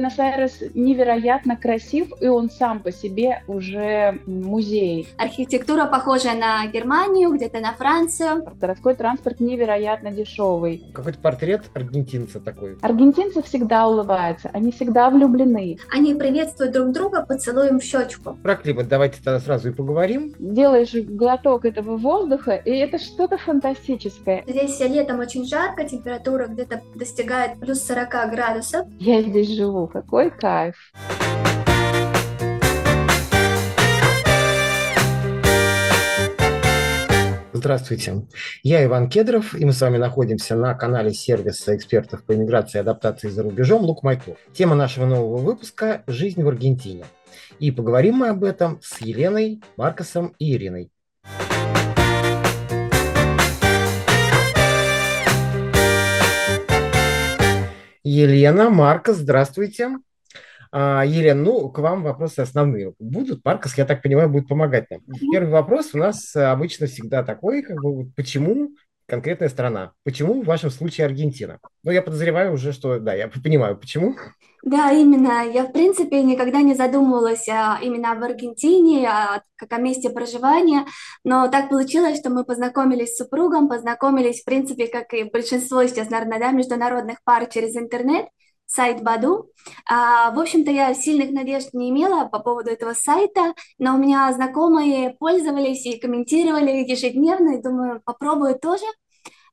Буэнос-Айрес невероятно красив, и он сам по себе уже музей. Архитектура похожа на Германию, где-то на Францию. Городской транспорт невероятно дешевый. Какой-то портрет аргентинца такой. Аргентинцы всегда улыбаются, они всегда влюблены. Они приветствуют друг друга поцелуем в щечку. Про климат давайте тогда сразу и поговорим. Делаешь глоток этого воздуха, и это что-то фантастическое. Здесь летом очень жарко, температура где-то достигает плюс 40 градусов. Я здесь живу, какой кайф. Здравствуйте, я Иван Кедров, и мы с вами находимся на канале сервиса экспертов по иммиграции и адаптации за рубежом Лук Майков. Тема нашего нового выпуска – «Жизнь в Аргентине». И поговорим мы об этом с Еленой, Маркосом и Ириной. Елена, Маркос, здравствуйте. А, Елена, ну, к вам вопросы основные будут. Маркос, я так понимаю, будет помогать нам. Первый вопрос у нас обычно всегда такой, как бы, почему конкретная страна? Почему в вашем случае Аргентина? Ну, я подозреваю уже, что, да, я понимаю, почему. Да, именно. Я, в принципе, никогда не задумывалась а, именно об Аргентине, а, как о месте проживания, но так получилось, что мы познакомились с супругом, познакомились, в принципе, как и большинство сейчас, наверное, да, международных пар через интернет, сайт Баду. А, в общем-то, я сильных надежд не имела по поводу этого сайта, но у меня знакомые пользовались и комментировали ежедневно, и думаю, попробую тоже.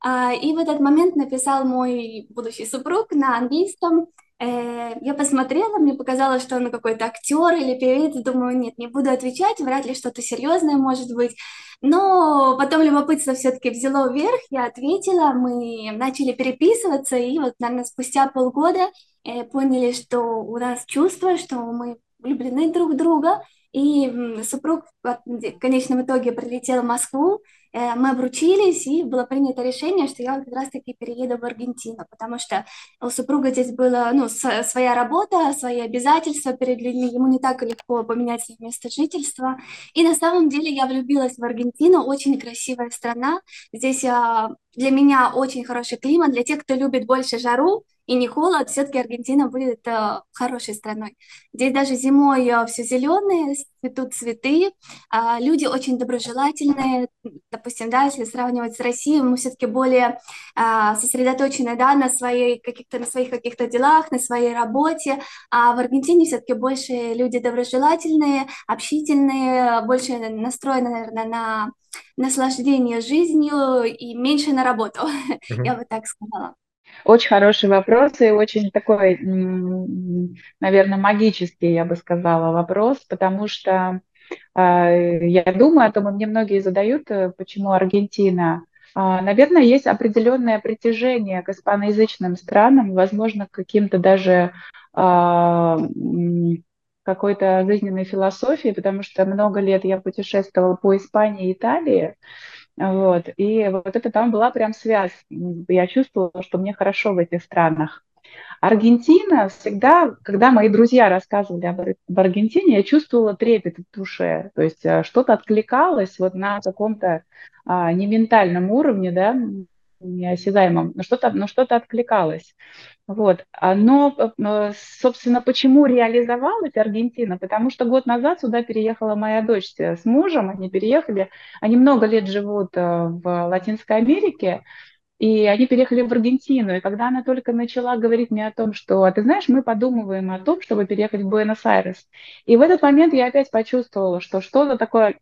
А, и в этот момент написал мой будущий супруг на английском, я посмотрела, мне показалось, что он какой-то актер или певец. Думаю, нет, не буду отвечать, вряд ли что-то серьезное может быть. Но потом любопытство все-таки взяло вверх, я ответила, мы начали переписываться, и вот, наверное, спустя полгода э, поняли, что у нас чувства, что мы влюблены друг в друга, и супруг в конечном итоге прилетел в Москву, Э, мы обручились, и было принято решение, что я как раз-таки перееду в Аргентину, потому что у супруга здесь была ну, своя работа, свои обязательства перед людьми, ему не так легко поменять свое место жительства. И на самом деле я влюбилась в Аргентину, очень красивая страна. Здесь а, для меня очень хороший климат, для тех, кто любит больше жару, и не холод, все-таки Аргентина будет э, хорошей страной. Здесь даже зимой э, все зеленое, цветут цветы, э, люди очень доброжелательные. Допустим, да, если сравнивать с Россией, мы все-таки более э, сосредоточены да, на, своей, каких-то, на своих каких-то делах, на своей работе. А в Аргентине все-таки больше люди доброжелательные, общительные, больше настроены, наверное, на наслаждение жизнью и меньше на работу, mm-hmm. я бы так сказала. Очень хороший вопрос и очень такой, наверное, магический, я бы сказала, вопрос, потому что э, я думаю о том, и мне многие задают, э, почему Аргентина. Э, наверное, есть определенное притяжение к испаноязычным странам, возможно, каким-то даже э, какой-то жизненной философии, потому что много лет я путешествовала по Испании и Италии, вот. И вот это там была прям связь. Я чувствовала, что мне хорошо в этих странах. Аргентина всегда, когда мои друзья рассказывали об, Аргентине, я чувствовала трепет в душе. То есть э, что-то откликалось вот на каком-то а, не ментальном уровне, да, неосязаемом, но что-то, но что-то откликалось. Вот. Но, э, собственно, почему реализовалась Аргентина? Потому что год назад сюда переехала моя дочь с мужем, они переехали, они много лет живут э, в Латинской Америке, и они переехали в Аргентину. И когда она только начала говорить мне о том, что, а ты знаешь, мы подумываем о том, чтобы переехать в Буэнос-Айрес. И в этот момент я опять почувствовала, что что-то такое,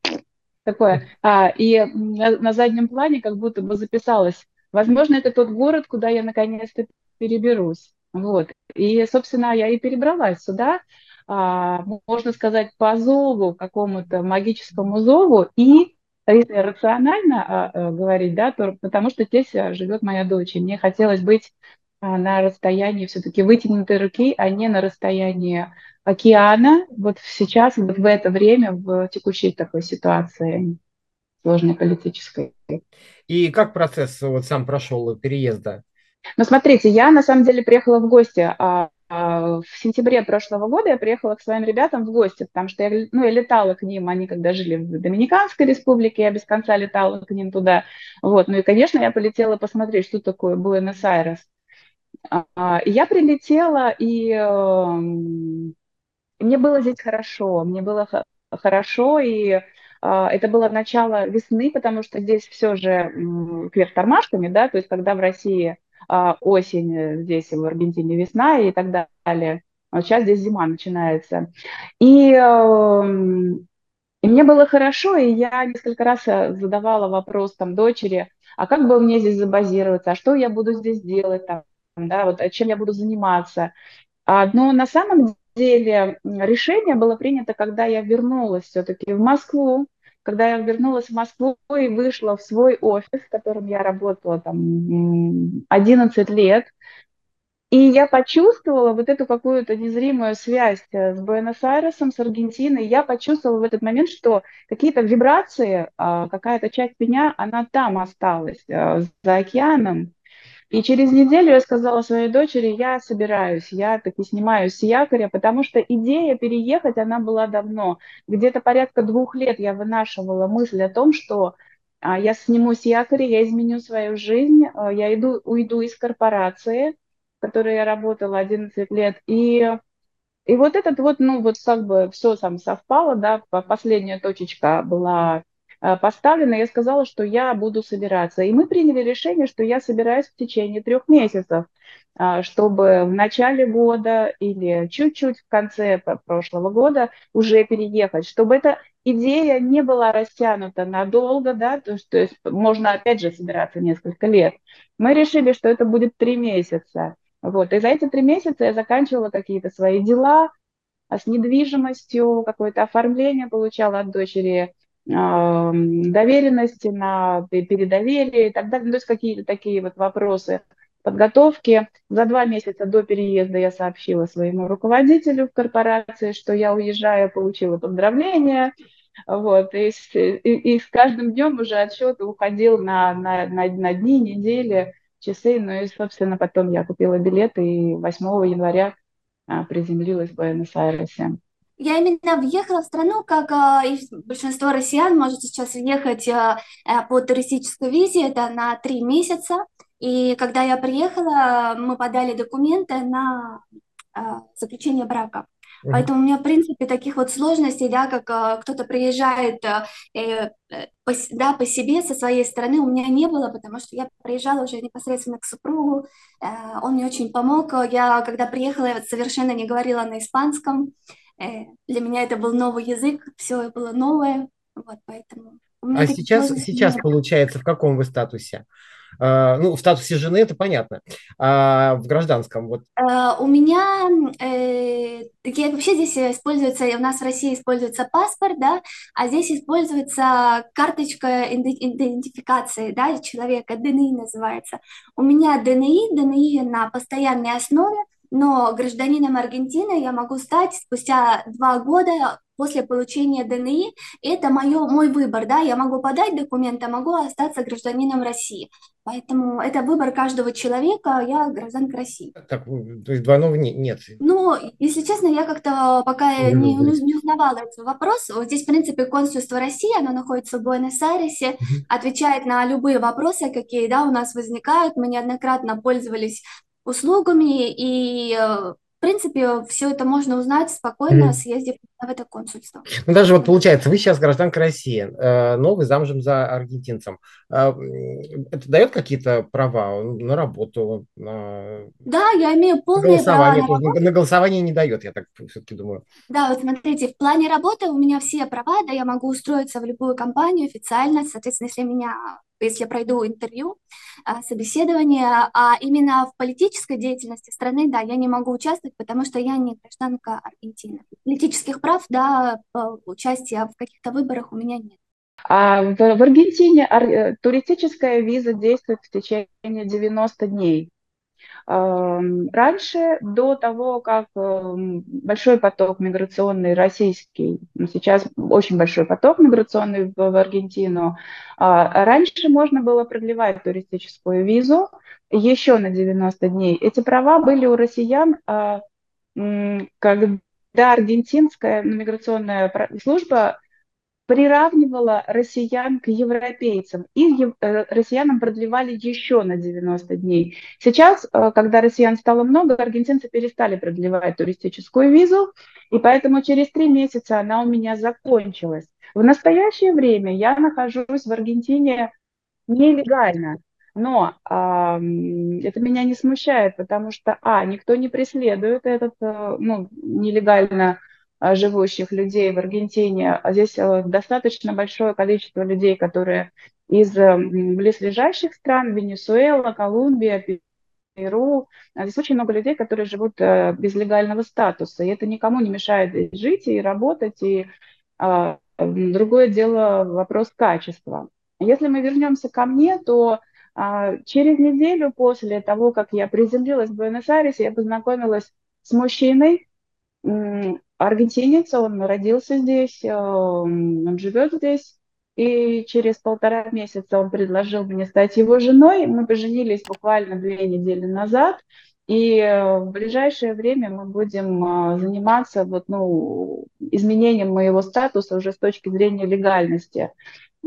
такое. А, и на, на заднем плане как будто бы записалось Возможно, это тот город, куда я наконец-то переберусь. Вот. И, собственно, я и перебралась сюда, а, можно сказать, по зову, какому-то магическому зову, и если рационально а, а, говорить, да, то потому что здесь а, живет моя дочь, и мне хотелось быть а, на расстоянии все-таки вытянутой руки, а не на расстоянии океана, вот сейчас, вот в это время, в текущей такой ситуации сложной политической. И как процесс вот сам прошел переезда? Ну, смотрите, я на самом деле приехала в гости. А, а, в сентябре прошлого года я приехала к своим ребятам в гости, потому что я, ну, я летала к ним, они когда жили в Доминиканской республике, я без конца летала к ним туда. Вот. Ну и, конечно, я полетела посмотреть, что такое Буэнос-Айрес. А, я прилетела, и эм, мне было здесь хорошо, мне было хорошо, и это было начало весны, потому что здесь все же кверх тормашками, да, то есть когда в России а, осень, э, здесь в Аргентине весна и так далее, а сейчас здесь зима начинается. И, эм, и мне было хорошо, и я несколько раз э, задавала вопрос там дочери, а как бы мне здесь забазироваться, а что я буду здесь делать там, да, вот чем я буду заниматься. Но на самом деле решение было принято, когда я вернулась все-таки в Москву, когда я вернулась в Москву и вышла в свой офис, в котором я работала там 11 лет, и я почувствовала вот эту какую-то незримую связь э, с Буэнос-Айресом, с Аргентиной. Я почувствовала в этот момент, что какие-то вибрации, а, какая-то часть меня, она там осталась, э, за океаном. И через неделю я сказала своей дочери, я собираюсь, я таки снимаюсь с якоря, потому что идея переехать, она была давно. Где-то порядка двух лет я вынашивала мысль о том, что а, я снимусь с якоря, я изменю свою жизнь, а, я иду, уйду из корпорации, в которой я работала 11 лет, и и вот этот вот, ну вот как бы все там совпало, да, последняя точечка была Э, поставлено, я сказала, что я буду собираться. И мы приняли решение, что я собираюсь в течение трех месяцев, а, чтобы в начале года или чуть-чуть в конце прошлого года уже переехать, чтобы эта идея не была растянута надолго, да, то то есть можно опять же собираться несколько лет. Мы решили, что это будет три месяца. Вот. И за эти три месяца я заканчивала какие-то свои дела, а с недвижимостью, какое-то оформление получала от дочери доверенности, на передоверие и так далее. Ну, то есть какие-то такие вот вопросы подготовки. За два месяца до переезда я сообщила своему руководителю в корпорации, что я уезжаю, получила поздравления. Вот, и, и, и с каждым днем уже отсчет уходил на, на, на, на дни, недели, часы. Ну и, собственно, потом я купила билеты и 8 января а, приземлилась в Буэнос-Айресе. Я именно въехала в страну, как э, и большинство россиян может сейчас въехать э, по туристической визе, это на три месяца. И когда я приехала, мы подали документы на э, заключение брака. Поэтому у меня, в принципе, таких вот сложностей, да, как э, кто-то приезжает э, по, да, по себе со своей стороны, у меня не было, потому что я приезжала уже непосредственно к супругу, э, он мне очень помог. Я, когда приехала, я совершенно не говорила на испанском, Э, для меня это был новый язык, все было новое, вот поэтому. А сейчас, сейчас получается, в каком вы статусе? Uh, ну, в статусе жены это понятно. А в гражданском вот. Uh, у меня э, такие вообще здесь используется, у нас в России используется паспорт, да, а здесь используется карточка идентификации, да, человека, ДНИ называется. У меня ДНИ, ДНИ на постоянной основе, но гражданином Аргентины я могу стать спустя два года после получения ДНИ. Это моё, мой выбор, да, я могу подать документы, а могу остаться гражданином России. Поэтому это выбор каждого человека, я гражданка России. Так, то есть двойного нет? Ну, если честно, я как-то пока не, не, не узнавала этот вопрос. Вот здесь, в принципе, консульство России, оно находится в Буэнос-Айресе, отвечает на любые вопросы, какие, да, у нас возникают. Мы неоднократно пользовались услугами, и, э, в принципе, все это можно узнать спокойно, mm. съездив в это консульство. Ну, даже вот получается, вы сейчас гражданка России, э, но вы замужем за аргентинцем. Э, это дает какие-то права на работу? На... Да, я имею полные голосование, права на, на голосование не дает, я так все-таки думаю. Да, вот смотрите, в плане работы у меня все права, да, я могу устроиться в любую компанию официально, соответственно, если меня если я пройду интервью, а, собеседование, а именно в политической деятельности страны, да, я не могу участвовать, потому что я не гражданка Аргентины. Политических прав, да, участия в каких-то выборах у меня нет. А в, в Аргентине ар, туристическая виза действует в течение 90 дней. Раньше, до того, как эм, большой поток миграционный российский, ну, сейчас очень большой поток миграционный в Аргентину, а, раньше можно было продлевать туристическую визу еще на 90 дней. Эти права были у россиян, а, когда аргентинская миграционная служба приравнивала россиян к европейцам, и э, россиянам продлевали еще на 90 дней. Сейчас, э, когда россиян стало много, аргентинцы перестали продлевать туристическую визу, и поэтому через три месяца она у меня закончилась. В настоящее время я нахожусь в Аргентине нелегально, но э, это меня не смущает, потому что, а, никто не преследует этот, э, ну, нелегально живущих людей в Аргентине. А здесь э, достаточно большое количество людей, которые из э, близлежащих стран, Венесуэла, Колумбия, Перу. А здесь очень много людей, которые живут без легального статуса, и это никому не мешает жить и работать, и а, другое дело вопрос качества. Если мы вернемся ко мне, то а, через неделю после того, как я приземлилась в Буэнос-Айресе, я познакомилась с мужчиной, аргентинец, он родился здесь, э, он живет здесь, и через полтора месяца он предложил мне стать его женой. Мы поженились буквально две недели назад, и э, в ближайшее время мы будем э, заниматься вот, ну, изменением моего статуса уже с точки зрения легальности.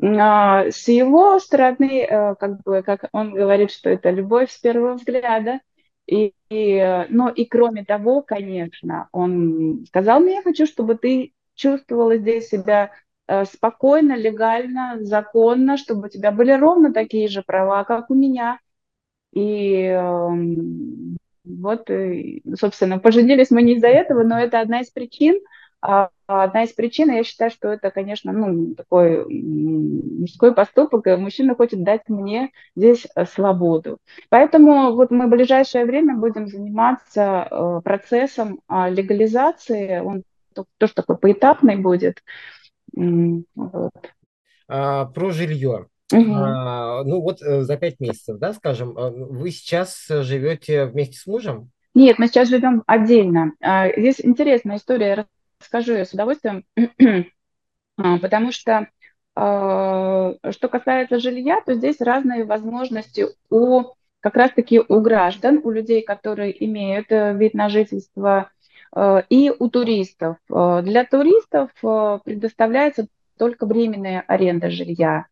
А, с его стороны, как бы, как он говорит, что это любовь с первого взгляда, и, и, ну и кроме того, конечно, он сказал мне, я хочу, чтобы ты чувствовала здесь себя э, спокойно, легально, законно, чтобы у тебя были ровно такие же права, как у меня. И э, вот, собственно, поженились мы не из-за этого, но это одна из причин, а одна из причин, я считаю, что это, конечно, ну, такой мужской поступок, и мужчина хочет дать мне здесь э, свободу. Поэтому вот мы в ближайшее время будем заниматься э, процессом а, легализации, он тоже такой поэтапный будет. Вот. А, про жилье. Угу. А, ну вот э, за пять месяцев, да, скажем, вы сейчас живете вместе с мужем? Нет, мы сейчас живем отдельно. Здесь интересная история скажу я с удовольствием, а, потому что а, что касается жилья, то здесь разные возможности у как раз-таки у граждан, у людей, которые имеют э, вид на жительство, э, и у туристов. Э, для туристов предоставляется только временная аренда жилья.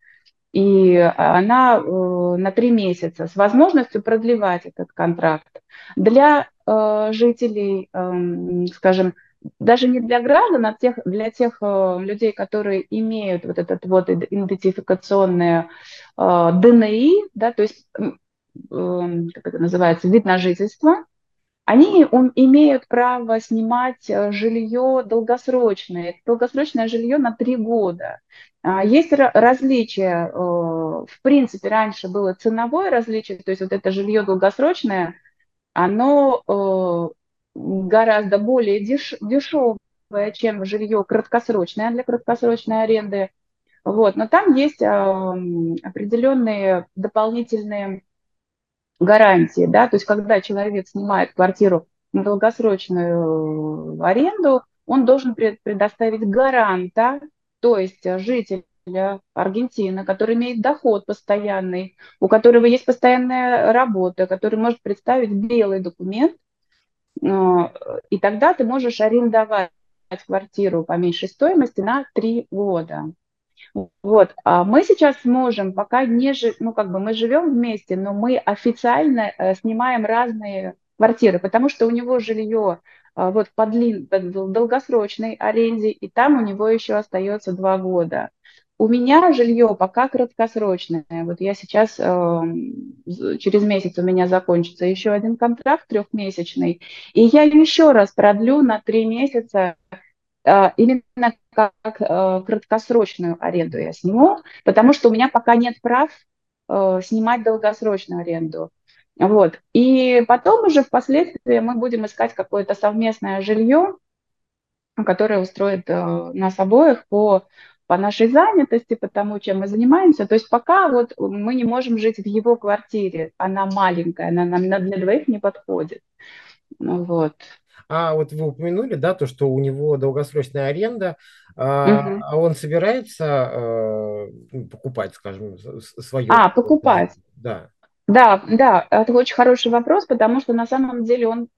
И она на три месяца с возможностью продлевать этот контракт. Для жителей, эм, скажем, даже не для граждан, а тех, для тех э, людей, которые имеют вот этот вот идентификационное э, ДНИ, да, то есть, э, как это называется, вид на жительство, они um, имеют право снимать э, жилье долгосрочное, долгосрочное жилье на три года. А, есть различия, э, в принципе, раньше было ценовое различие, то есть вот это жилье долгосрочное, оно гораздо более деш, дешевое, чем жилье краткосрочное для краткосрочной аренды. Вот. Но там есть а, определенные дополнительные гарантии. Да? То есть когда человек снимает квартиру на долгосрочную аренду, он должен предоставить гаранта, то есть жителя Аргентины, который имеет доход постоянный, у которого есть постоянная работа, который может представить белый документ, Э, и тогда ты можешь арендовать квартиру по меньшей стоимости на три года. Вот, а мы сейчас можем, пока не жив, ну как бы мы живем вместе, но мы официально э, снимаем разные квартиры, потому что у него жилье э, вот по, длин, долгосрочной аренде, и там у него еще остается два года. У меня жилье пока краткосрочное. Вот я сейчас, э, через месяц у меня закончится еще один контракт трехмесячный, и я еще раз продлю на три месяца э, именно как э, краткосрочную аренду я сниму, потому что у меня пока нет прав э, снимать долгосрочную аренду. Вот. И потом уже впоследствии мы будем искать какое-то совместное жилье, которое устроит э, нас обоих по по нашей занятости, по тому, чем мы занимаемся. То есть пока вот мы не можем жить в его квартире, она маленькая, она нам для двоих не подходит. Ну вот. А вот вы упомянули, да, то, что у него долгосрочная аренда, а, угу. он собирается э, покупать, скажем, свое? А, покупать. Да. Да, да, это очень хороший вопрос, потому что на самом деле он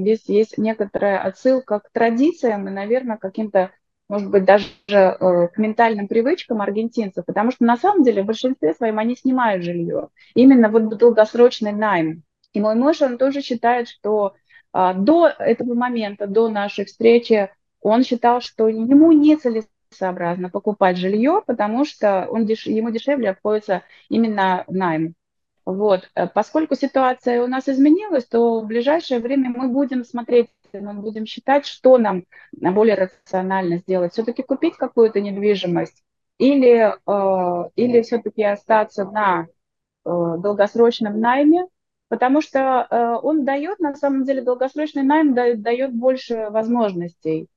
здесь есть некоторая отсылка к традициям и, наверное, каким-то может быть, даже э, к ментальным привычкам аргентинцев, потому что на самом деле в большинстве своем они снимают жилье. Именно вот долгосрочный найм. И мой муж, он тоже считает, что а, до этого момента, до нашей встречи, он считал, что ему не целесообразно покупать жилье, потому что он деш... ему дешевле обходится именно найм. Вот. Э, поскольку ситуация у нас изменилась, то в ближайшее время мы будем смотреть, мы будем считать, что нам более рационально сделать. Все-таки купить какую-то недвижимость или, э, или все-таки остаться на э, долгосрочном найме, потому что э, он дает, на самом деле, долгосрочный найм дает, дает больше возможностей.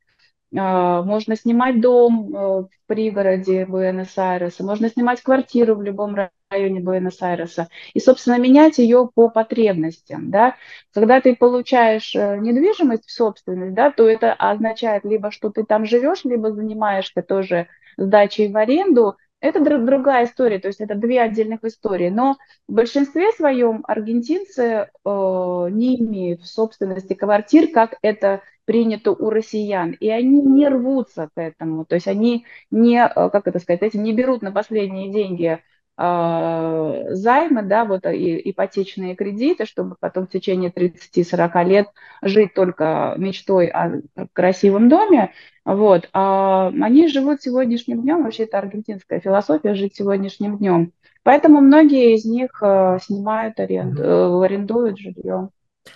Можно снимать дом в пригороде Буэнос-Айреса, можно снимать квартиру в любом районе Буэнос-Айреса и, собственно, менять ее по потребностям. Да? Когда ты получаешь э, недвижимость в собственность, да, то это означает либо, что ты там живешь, либо занимаешься тоже сдачей в аренду, это другая история, то есть это две отдельных истории. Но в большинстве своем аргентинцы э, не имеют в собственности квартир, как это принято у россиян, и они не рвутся к этому, то есть они не, э, как это сказать, эти не берут на последние деньги э, займы, да, вот и, ипотечные кредиты, чтобы потом в течение 30-40 лет жить только мечтой о красивом доме, вот, а они живут сегодняшним днем, вообще это аргентинская философия, жить сегодняшним днем. Поэтому многие из них э, снимают аренду, э, арендуют жилье.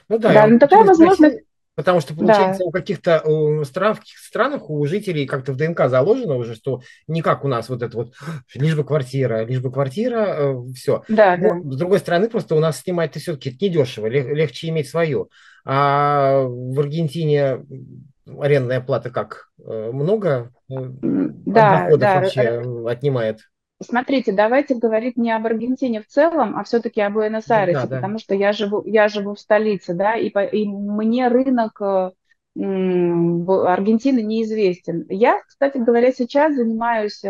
Ну да, да ну, такая возможность. Потому что, получается, да. у каких-то стран, в каких странах у жителей как-то в ДНК заложено уже, что не как у нас вот это вот, лишь бы квартира, лишь бы квартира, э, все. Да, Но, да. С другой стороны, просто у нас снимать-то все-таки недешево, легче иметь свое. А в Аргентине арендная плата как? Э, много э, да, да. вообще отнимает? Смотрите, давайте говорить не об Аргентине в целом, а все-таки о Буэнос-Айресе, да, да. потому что я живу, я живу в столице, да, и, по, и мне рынок э, Аргентины неизвестен. Я, кстати говоря, сейчас занимаюсь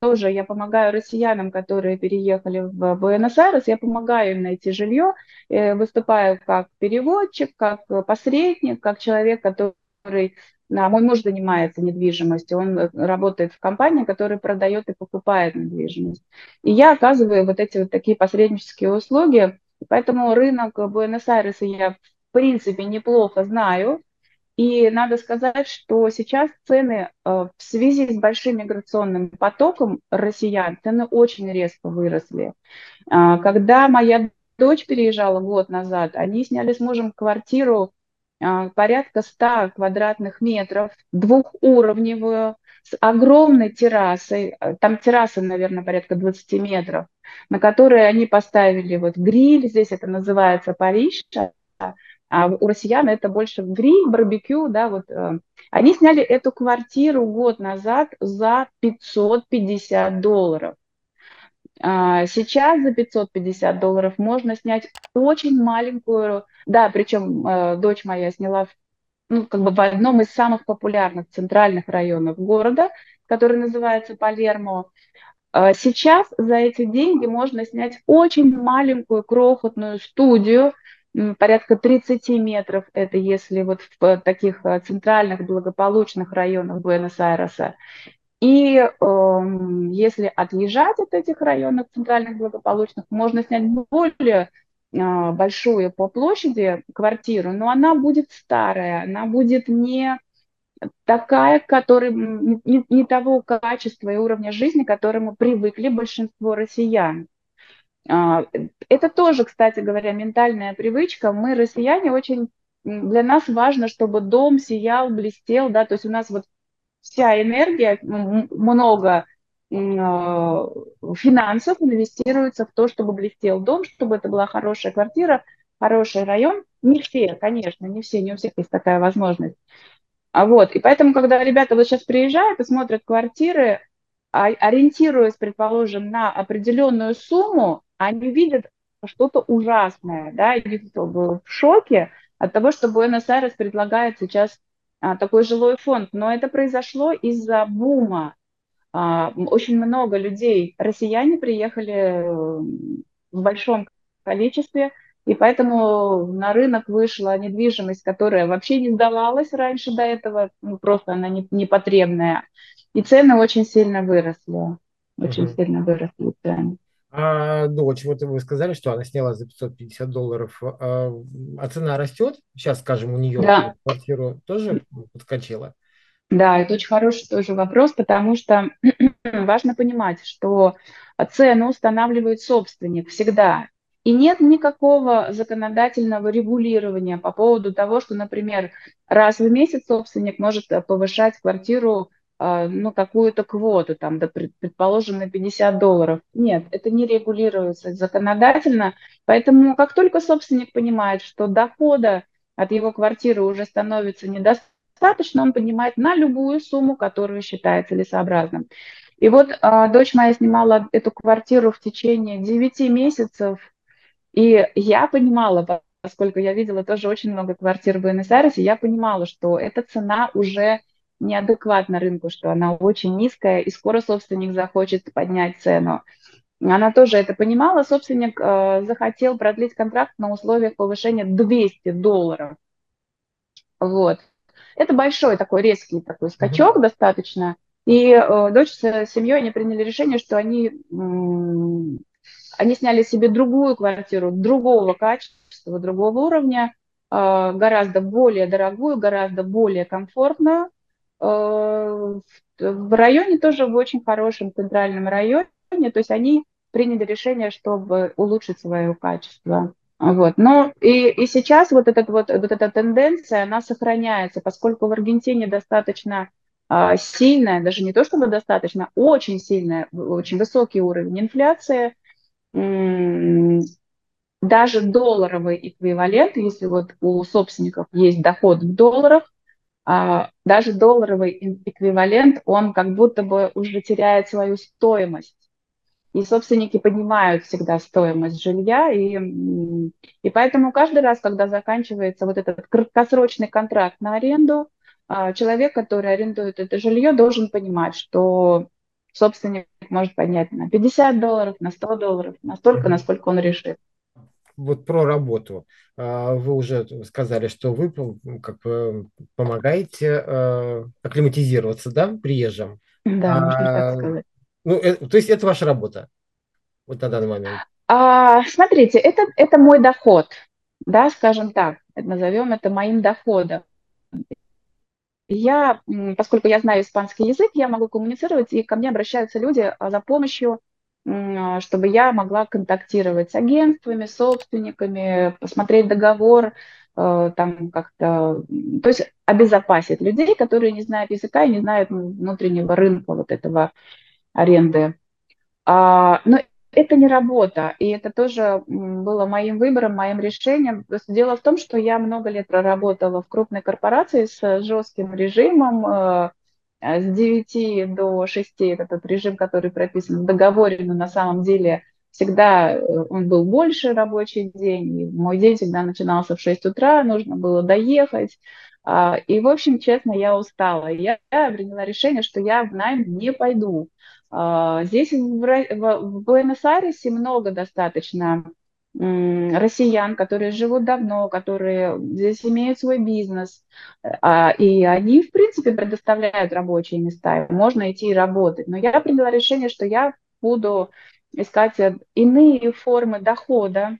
тоже, я помогаю россиянам, которые переехали в Буэнос-Айрес, я помогаю им найти жилье, выступаю как переводчик, как посредник, как человек, который который а, мой муж занимается недвижимостью, он э, работает в компании, которая продает и покупает недвижимость. И я оказываю вот эти вот такие посреднические услуги, поэтому рынок Буэнос-Айреса я в принципе неплохо знаю, и надо сказать, что сейчас цены э, в связи с большим миграционным потоком россиян, цены очень резко выросли. А, когда моя дочь переезжала год назад, они сняли с мужем квартиру порядка 100 квадратных метров, двухуровневую, с огромной террасой, а, там терраса, наверное, порядка 20 метров, на которой они поставили вот гриль, здесь это называется Париж, а у россиян это больше гриль, барбекю, да, вот. Э. Они сняли эту квартиру год назад за 550 долларов. А, сейчас за 550 долларов можно снять очень маленькую, да, причем э, дочь моя сняла ну, как бы в одном из самых популярных центральных районов города, который называется Палермо. А, сейчас за эти деньги можно снять очень маленькую крохотную студию, порядка 30 метров, это если вот в таких э, центральных благополучных районах Буэнос-Айреса. И э, если отъезжать от этих районов центральных благополучных, можно снять более э, большую по площади квартиру, но она будет старая, она будет не такая, которая не, не того качества и уровня жизни, к которому привыкли большинство россиян. Э, это тоже, кстати говоря, ментальная привычка. Мы, россияне, очень для нас важно, чтобы дом сиял, блестел, да, то есть у нас вот вся энергия, много э, финансов инвестируется в то, чтобы блестел дом, чтобы это была хорошая квартира, хороший район. Не все, конечно, не все, не у всех есть такая возможность. А вот, и поэтому, когда ребята вот сейчас приезжают и смотрят квартиры, а, ориентируясь, предположим, на определенную сумму, они видят что-то ужасное, да, и в шоке от того, что Буэнос-Айрес предлагает сейчас такой жилой фонд, но это произошло из-за бума. А, очень много людей, россияне приехали э, в большом количестве, И поэтому на рынок вышла недвижимость, которая вообще не сдавалась раньше до этого, ну, просто она не, непотребная. И цены очень сильно выросли. Очень угу. сильно выросли цены. А дочь, вот вы сказали, что она сняла за 550 долларов, а, а цена растет? Сейчас, скажем, у нее да. квартиру тоже подскочила? Да, это очень хороший тоже вопрос, потому что важно понимать, что цену устанавливает собственник всегда. И нет никакого законодательного регулирования по поводу того, что, например, раз в месяц собственник может повышать квартиру ну, какую-то квоту, там, да, предположим, на 50 долларов. Нет, это не регулируется законодательно, поэтому как только собственник понимает, что дохода от его квартиры уже становится недостаточно, он поднимает на любую сумму, которую считает целесообразным. И вот э, дочь моя снимала эту квартиру в течение 9 месяцев, и я понимала, поскольку я видела тоже очень много квартир в Буэнос-Айресе, я понимала, что эта цена уже неадекватна рынку, что она очень низкая, и скоро собственник захочет поднять цену. Она тоже это понимала. Собственник э, захотел продлить контракт на условиях повышения 200 долларов. Вот. Это большой такой резкий такой скачок mm-hmm. достаточно. И э, дочь с семьей они приняли решение, что они, э, они сняли себе другую квартиру, другого качества, другого уровня, э, гораздо более дорогую, гораздо более комфортную. Э, в районе тоже в очень хорошем центральном районе, то есть они приняли решение, чтобы улучшить свое качество. Вот. Но и, и сейчас вот, этот вот, вот эта тенденция, она сохраняется, поскольку в Аргентине достаточно а, сильная, даже не то чтобы достаточно, очень сильная, очень высокий уровень инфляции, даже долларовый эквивалент, если вот у собственников есть доход в долларах, даже долларовый эквивалент, он как будто бы уже теряет свою стоимость. И собственники поднимают всегда стоимость жилья, и, и поэтому каждый раз, когда заканчивается вот этот краткосрочный контракт на аренду, а, человек, который арендует это жилье, должен понимать, что собственник может поднять на 50 долларов, на 100 долларов, настолько, насколько он решит вот про работу. А, вы уже сказали, что вы как бы помогаете э, акклиматизироваться, да, приезжим. Да, а, можно так сказать. Ну, э, то есть это ваша работа вот на данный момент? А, смотрите, это, это мой доход, да, скажем так, назовем это моим доходом. Я, поскольку я знаю испанский язык, я могу коммуницировать, и ко мне обращаются люди за помощью а, чтобы я могла контактировать с агентствами, собственниками, посмотреть договор, э, там как-то, то есть обезопасить людей, которые не знают языка и не знают внутреннего рынка вот этого аренды. А, но это не работа, и это тоже было моим выбором, моим решением. Дело в том, что я много лет проработала в крупной корпорации с жестким режимом, э, Э, с 9 до 6 это тот режим, который прописан в договоре, но на самом деле всегда э, он был больше рабочий день, и мой день всегда начинался в 6 утра, нужно было доехать. А, и, в общем, честно, я устала. Я приняла решение, что я в найм не пойду. А, здесь, в Буэнос-Айресе, много достаточно россиян, которые живут давно, которые здесь имеют свой бизнес, а, и они, в принципе, предоставляют рабочие места, можно идти и работать. Но я приняла решение, что я буду искать иные формы дохода,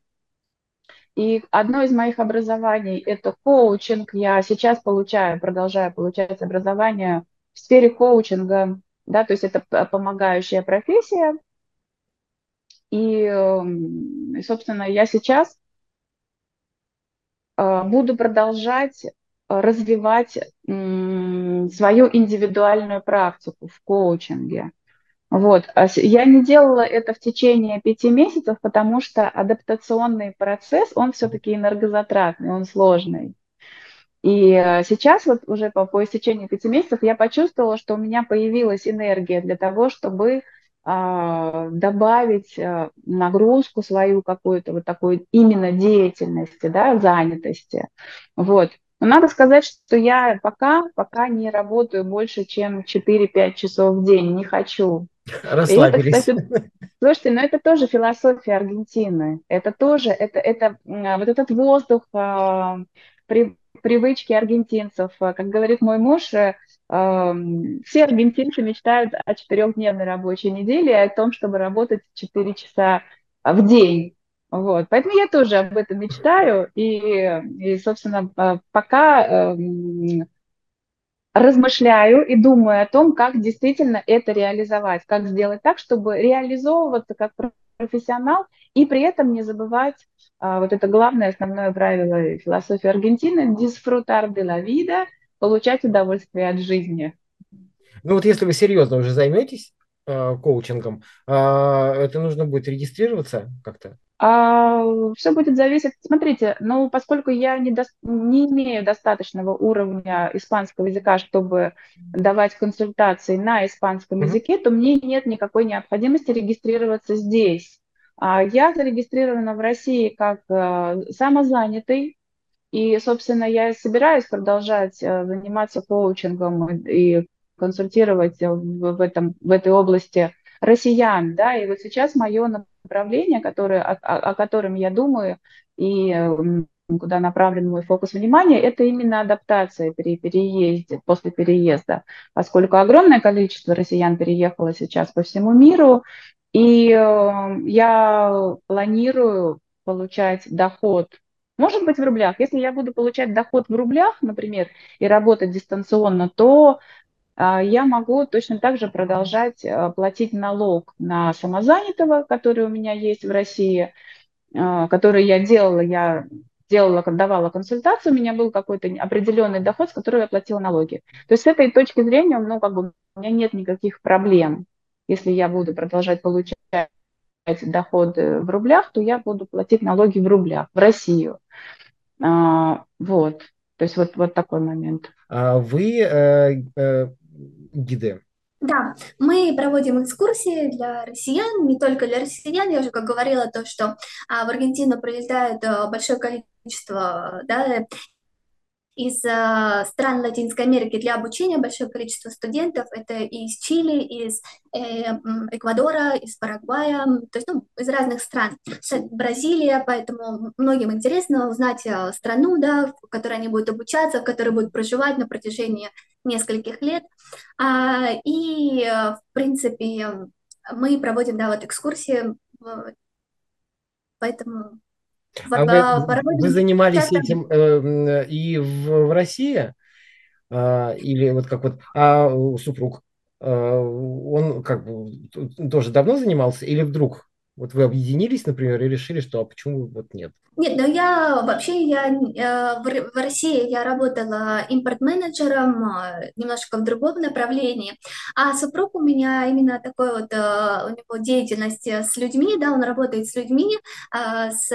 и одно из моих образований – это коучинг. Я сейчас получаю, продолжаю получать образование в сфере коучинга, да, то есть это помогающая профессия, Эм, и, собственно, я сейчас э, буду продолжать развивать свою индивидуальную практику в коучинге. Вот. А я не делала это в течение пяти месяцев, потому что адаптационный процесс, он все-таки энергозатратный, он сложный. И э, сейчас вот уже по, по истечении пяти месяцев я почувствовала, что у меня появилась энергия для того, чтобы добавить а, нагрузку свою какую-то вот такой именно деятельности, да, занятости. Вот. Но надо сказать, что я пока, пока не работаю больше, чем 4-5 часов в день, не хочу. Расслабились. Это, кстати, слушайте, но это тоже философия Аргентины. Это тоже, это, это вот этот воздух, а, при, привычки аргентинцев. Как говорит мой муж, э, все аргентинцы мечтают о четырехдневной рабочей неделе и о том, чтобы работать 4 часа в день. Вот. Поэтому я тоже об этом мечтаю. И, и собственно, пока размышляю и думаю о том, как действительно это реализовать, как сделать так, чтобы реализовываться как профессионал и при этом не забывать а, вот это главное, основное правило философии Аргентины – disfrutar de la vida, получать удовольствие от жизни. Ну вот если вы серьезно уже займетесь э, коучингом, э, это нужно будет регистрироваться как-то? А, все будет зависеть. Смотрите, ну, поскольку я не, до, не имею достаточного уровня испанского языка, чтобы давать консультации на испанском mm-hmm. языке, то мне нет никакой необходимости регистрироваться здесь. А я зарегистрирована в России как а, самозанятый, и, собственно, я собираюсь продолжать а, заниматься коучингом и консультировать в, в, этом, в этой области россиян, да, и вот сейчас мое направление, которое, о, о котором я думаю, и куда направлен мой фокус внимания, это именно адаптация при переезде, после переезда, поскольку огромное количество россиян переехало сейчас по всему миру, и э, я планирую получать доход, может быть, в рублях. Если я буду получать доход в рублях, например, и работать дистанционно, то а, я могу точно так же продолжать а, платить налог на самозанятого, который у меня есть в России, а, который я делала, я делала, давала консультацию, у меня был какой-то определенный доход, с которого я платила налоги. То есть с этой точки зрения, ну, как бы у меня нет никаких проблем. Если я буду продолжать получать доходы в рублях, то я буду платить налоги в рублях, в Россию. Вот. То есть вот, вот такой момент. Вы э, э, гиды? Да, мы проводим экскурсии для россиян, не только для россиян. Я уже как говорила то, что а, в Аргентину прилетает а, большое количество да, из э, стран Латинской Америки для обучения большое количество студентов. Это из Чили, из э, Эквадора, из Парагвая, то есть ну, из разных стран. Бразилия, поэтому многим интересно узнать э, страну, да, в которой они будут обучаться, в которой будут проживать на протяжении нескольких лет. А, и, в принципе, мы проводим да, вот экскурсии, поэтому а вы, вы занимались этим э, и в, в России? Э, или вот как вот, а супруг, э, он как бы тоже давно занимался или вдруг вот вы объединились, например, и решили, что а почему вот нет? Нет, но я вообще я э, в, в России я работала импорт-менеджером э, немножко в другом направлении, а супруг у меня именно такой вот э, у него деятельность с людьми, да, он работает с людьми, с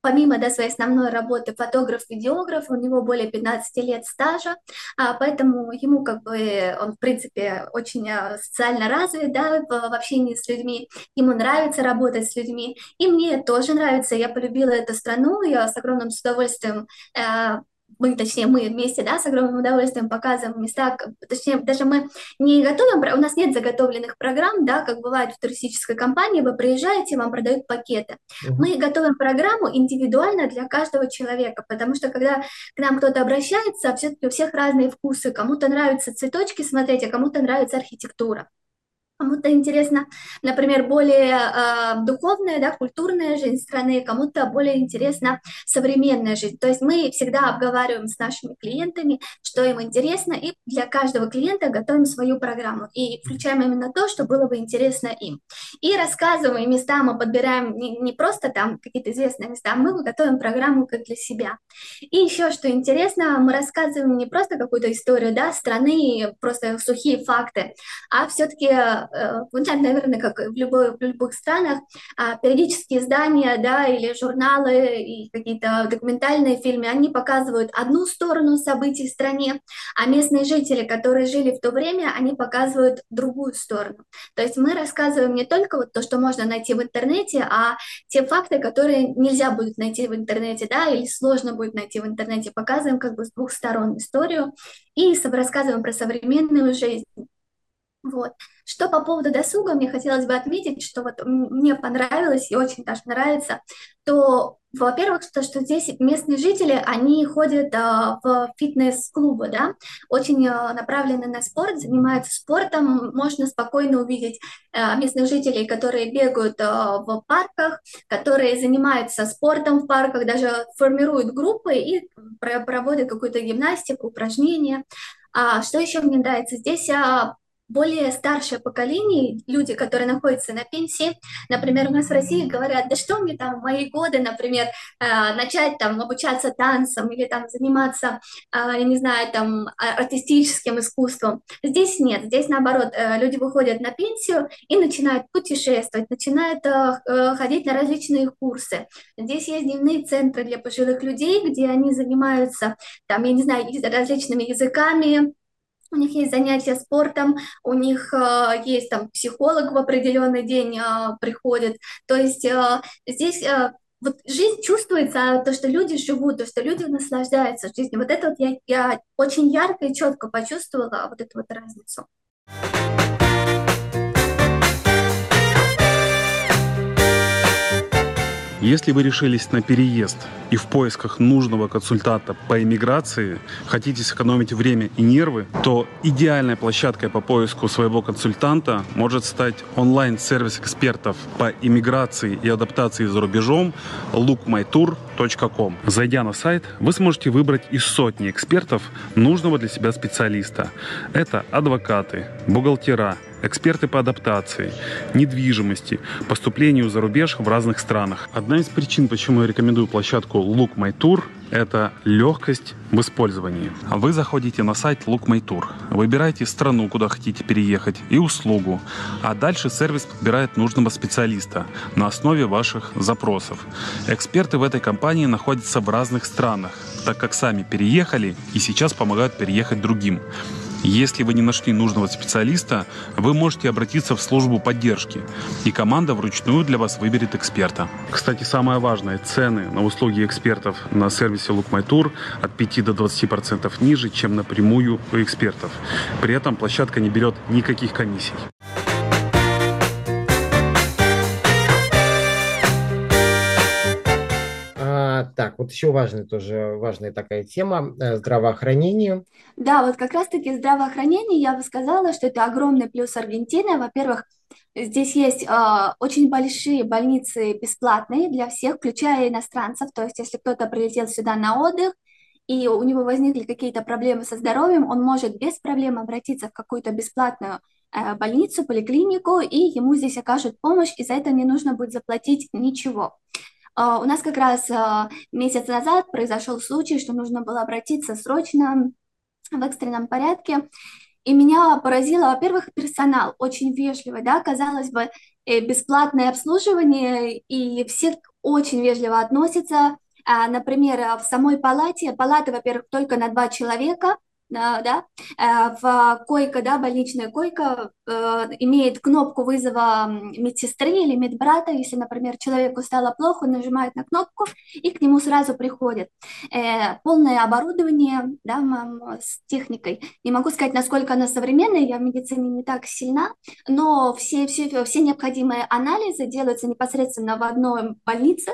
помимо да, своей основной работы фотограф-видеограф, у него более 15 лет стажа, а, поэтому ему как бы, он в принципе очень а, социально развит да, в, общении с людьми, ему нравится работать с людьми, и мне тоже нравится, я полюбила эту страну, я с огромным удовольствием а, мы, точнее, мы вместе, да, с огромным удовольствием показываем места, точнее, даже мы не готовим, у нас нет заготовленных программ, да, как бывает в туристической компании, вы приезжаете, вам продают пакеты. Мы готовим программу индивидуально для каждого человека, потому что когда к нам кто-то обращается, все-таки у всех разные вкусы, кому-то нравятся цветочки смотреть, а кому-то нравится архитектура. Кому-то интересно, например, более э, духовная, да, культурная жизнь страны, кому-то более интересна современная жизнь. То есть мы всегда обговариваем с нашими клиентами, что им интересно, и для каждого клиента готовим свою программу и включаем именно то, что было бы интересно им. И рассказываем места, мы подбираем не, не просто там какие-то известные места, мы готовим программу как для себя. И еще что интересно, мы рассказываем не просто какую-то историю да, страны, просто сухие факты, а все-таки Э, наверное, как в, любой, в любых странах, а, периодические издания, да, или журналы, и какие-то документальные фильмы, они показывают одну сторону событий в стране, а местные жители, которые жили в то время, они показывают другую сторону. То есть мы рассказываем не только вот то, что можно найти в интернете, а те факты, которые нельзя будет найти в интернете, да, или сложно будет найти в интернете, показываем как бы с двух сторон историю и рассказываем про современную жизнь. Вот. Что по поводу досуга, мне хотелось бы отметить, что вот мне понравилось и очень даже нравится, то во-первых, что, что здесь местные жители, они ходят а, в фитнес-клубы, да, очень а, направлены на спорт, занимаются спортом. Можно спокойно увидеть а, местных жителей, которые бегают а, в парках, которые занимаются спортом в парках, даже формируют группы и проводят какую-то гимнастику, упражнения. А, что еще мне нравится? Здесь а, более старшее поколение, люди, которые находятся на пенсии, например, у нас в России говорят, да что мне там в мои годы, например, э, начать там обучаться танцам или там заниматься, э, я не знаю, там артистическим искусством. Здесь нет, здесь наоборот, э, люди выходят на пенсию и начинают путешествовать, начинают ходить на различные курсы. Здесь есть дневные центры для пожилых людей, где они занимаются, там, я не знаю, различными языками, у них есть занятия спортом, у них э, есть там психолог в определенный день э, приходит. То есть э, здесь э, вот жизнь чувствуется, то, что люди живут, то, что люди наслаждаются жизнью. Вот это вот я, я очень ярко и четко почувствовала вот эту вот разницу. Если вы решились на переезд и в поисках нужного консультанта по иммиграции хотите сэкономить время и нервы, то идеальной площадкой по поиску своего консультанта может стать онлайн-сервис экспертов по иммиграции и адаптации за рубежом lookmytour.com. Зайдя на сайт, вы сможете выбрать из сотни экспертов нужного для себя специалиста. Это адвокаты, бухгалтера, эксперты по адаптации, недвижимости, поступлению за рубеж в разных странах. Одна из причин, почему я рекомендую площадку Look My Tour, это легкость в использовании. Вы заходите на сайт Look My Tour, выбираете страну, куда хотите переехать, и услугу, а дальше сервис подбирает нужного специалиста на основе ваших запросов. Эксперты в этой компании находятся в разных странах, так как сами переехали и сейчас помогают переехать другим. Если вы не нашли нужного специалиста, вы можете обратиться в службу поддержки, и команда вручную для вас выберет эксперта. Кстати, самое важное, цены на услуги экспертов на сервисе LookMyTour от 5 до 20% ниже, чем напрямую у экспертов. При этом площадка не берет никаких комиссий. Так, вот еще важная тоже важная такая тема э, здравоохранение. Да, вот как раз-таки здравоохранение, я бы сказала, что это огромный плюс Аргентины. Во-первых, здесь есть э, очень большие больницы бесплатные для всех, включая иностранцев. То есть, если кто-то прилетел сюда на отдых, и у него возникли какие-то проблемы со здоровьем, он может без проблем обратиться в какую-то бесплатную э, больницу, поликлинику, и ему здесь окажут помощь, и за это не нужно будет заплатить ничего. А, у нас как раз а, месяц назад произошел случай, что нужно было обратиться срочно в экстренном порядке. И меня поразило, во-первых, персонал очень вежливый, да, казалось бы, э, бесплатное обслуживание, и все очень вежливо относятся. А, например, в самой палате, палата, во-первых, только на два человека – да, э, в койка, да, больничная койка э, имеет кнопку вызова медсестры или медбрата. Если, например, человеку стало плохо, он нажимает на кнопку, и к нему сразу приходит. Э, полное оборудование да, с техникой. Не могу сказать, насколько она современная, я в медицине не так сильна, но все, все, все необходимые анализы делаются непосредственно в одной больнице,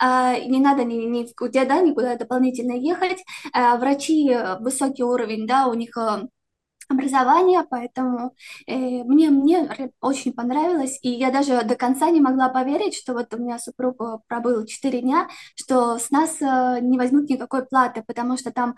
не надо ни, ни куда, да, никуда дополнительно ехать. А, врачи э, высокий уровень, да, у них э, образования, поэтому э, мне, мне очень понравилось, и я даже до конца не могла поверить, что вот у меня супруг пробыл 4 дня, что с нас не возьмут никакой платы, потому что там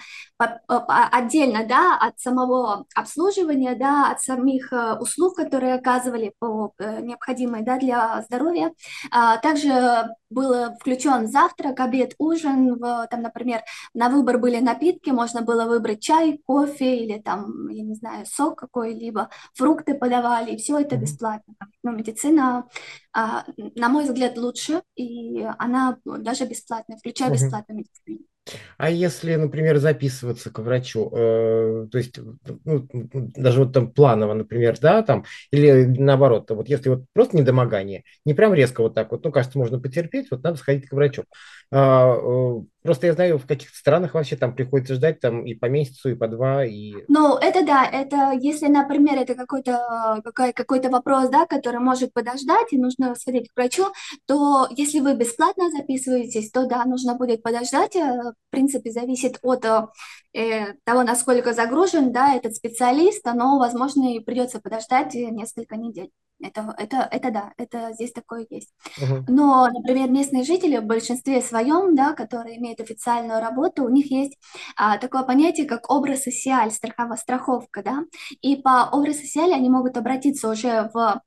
отдельно, да, от самого обслуживания, да, от самих услуг, которые оказывали по необходимой, да, для здоровья, э, также был включен завтрак, обед, ужин, в, там, например, на выбор были напитки, можно было выбрать чай, кофе или там, я не знаю, сок какой-либо, фрукты подавали, и все это бесплатно. Но медицина, а, на мой взгляд, лучше, и она даже бесплатная, включая бесплатную медицину. А если, например, записываться к врачу, э, то есть, ну, даже вот там планово, например, да, там, или наоборот, вот если вот просто недомогание, не прям резко вот так вот, ну, кажется, можно потерпеть, вот надо сходить к врачу. А, э, Просто я знаю, в каких-то странах вообще там приходится ждать там и по месяцу, и по два, и... Ну, это да, это если, например, это какой-то какой, какой-то вопрос, да, который может подождать, и нужно сходить к врачу, то если вы бесплатно записываетесь, то да, нужно будет подождать. Э, в принципе, зависит от э, того, насколько загружен, да, этот специалист, но, возможно, и придется подождать несколько недель. Это, это, это да, это здесь такое есть. Мгм. Но, например, местные жители в большинстве своем, да, которые имеют официальную работу, у них есть а, такое понятие, как образ социаль, страхова, страховка, да, и по образ социаль они могут обратиться уже в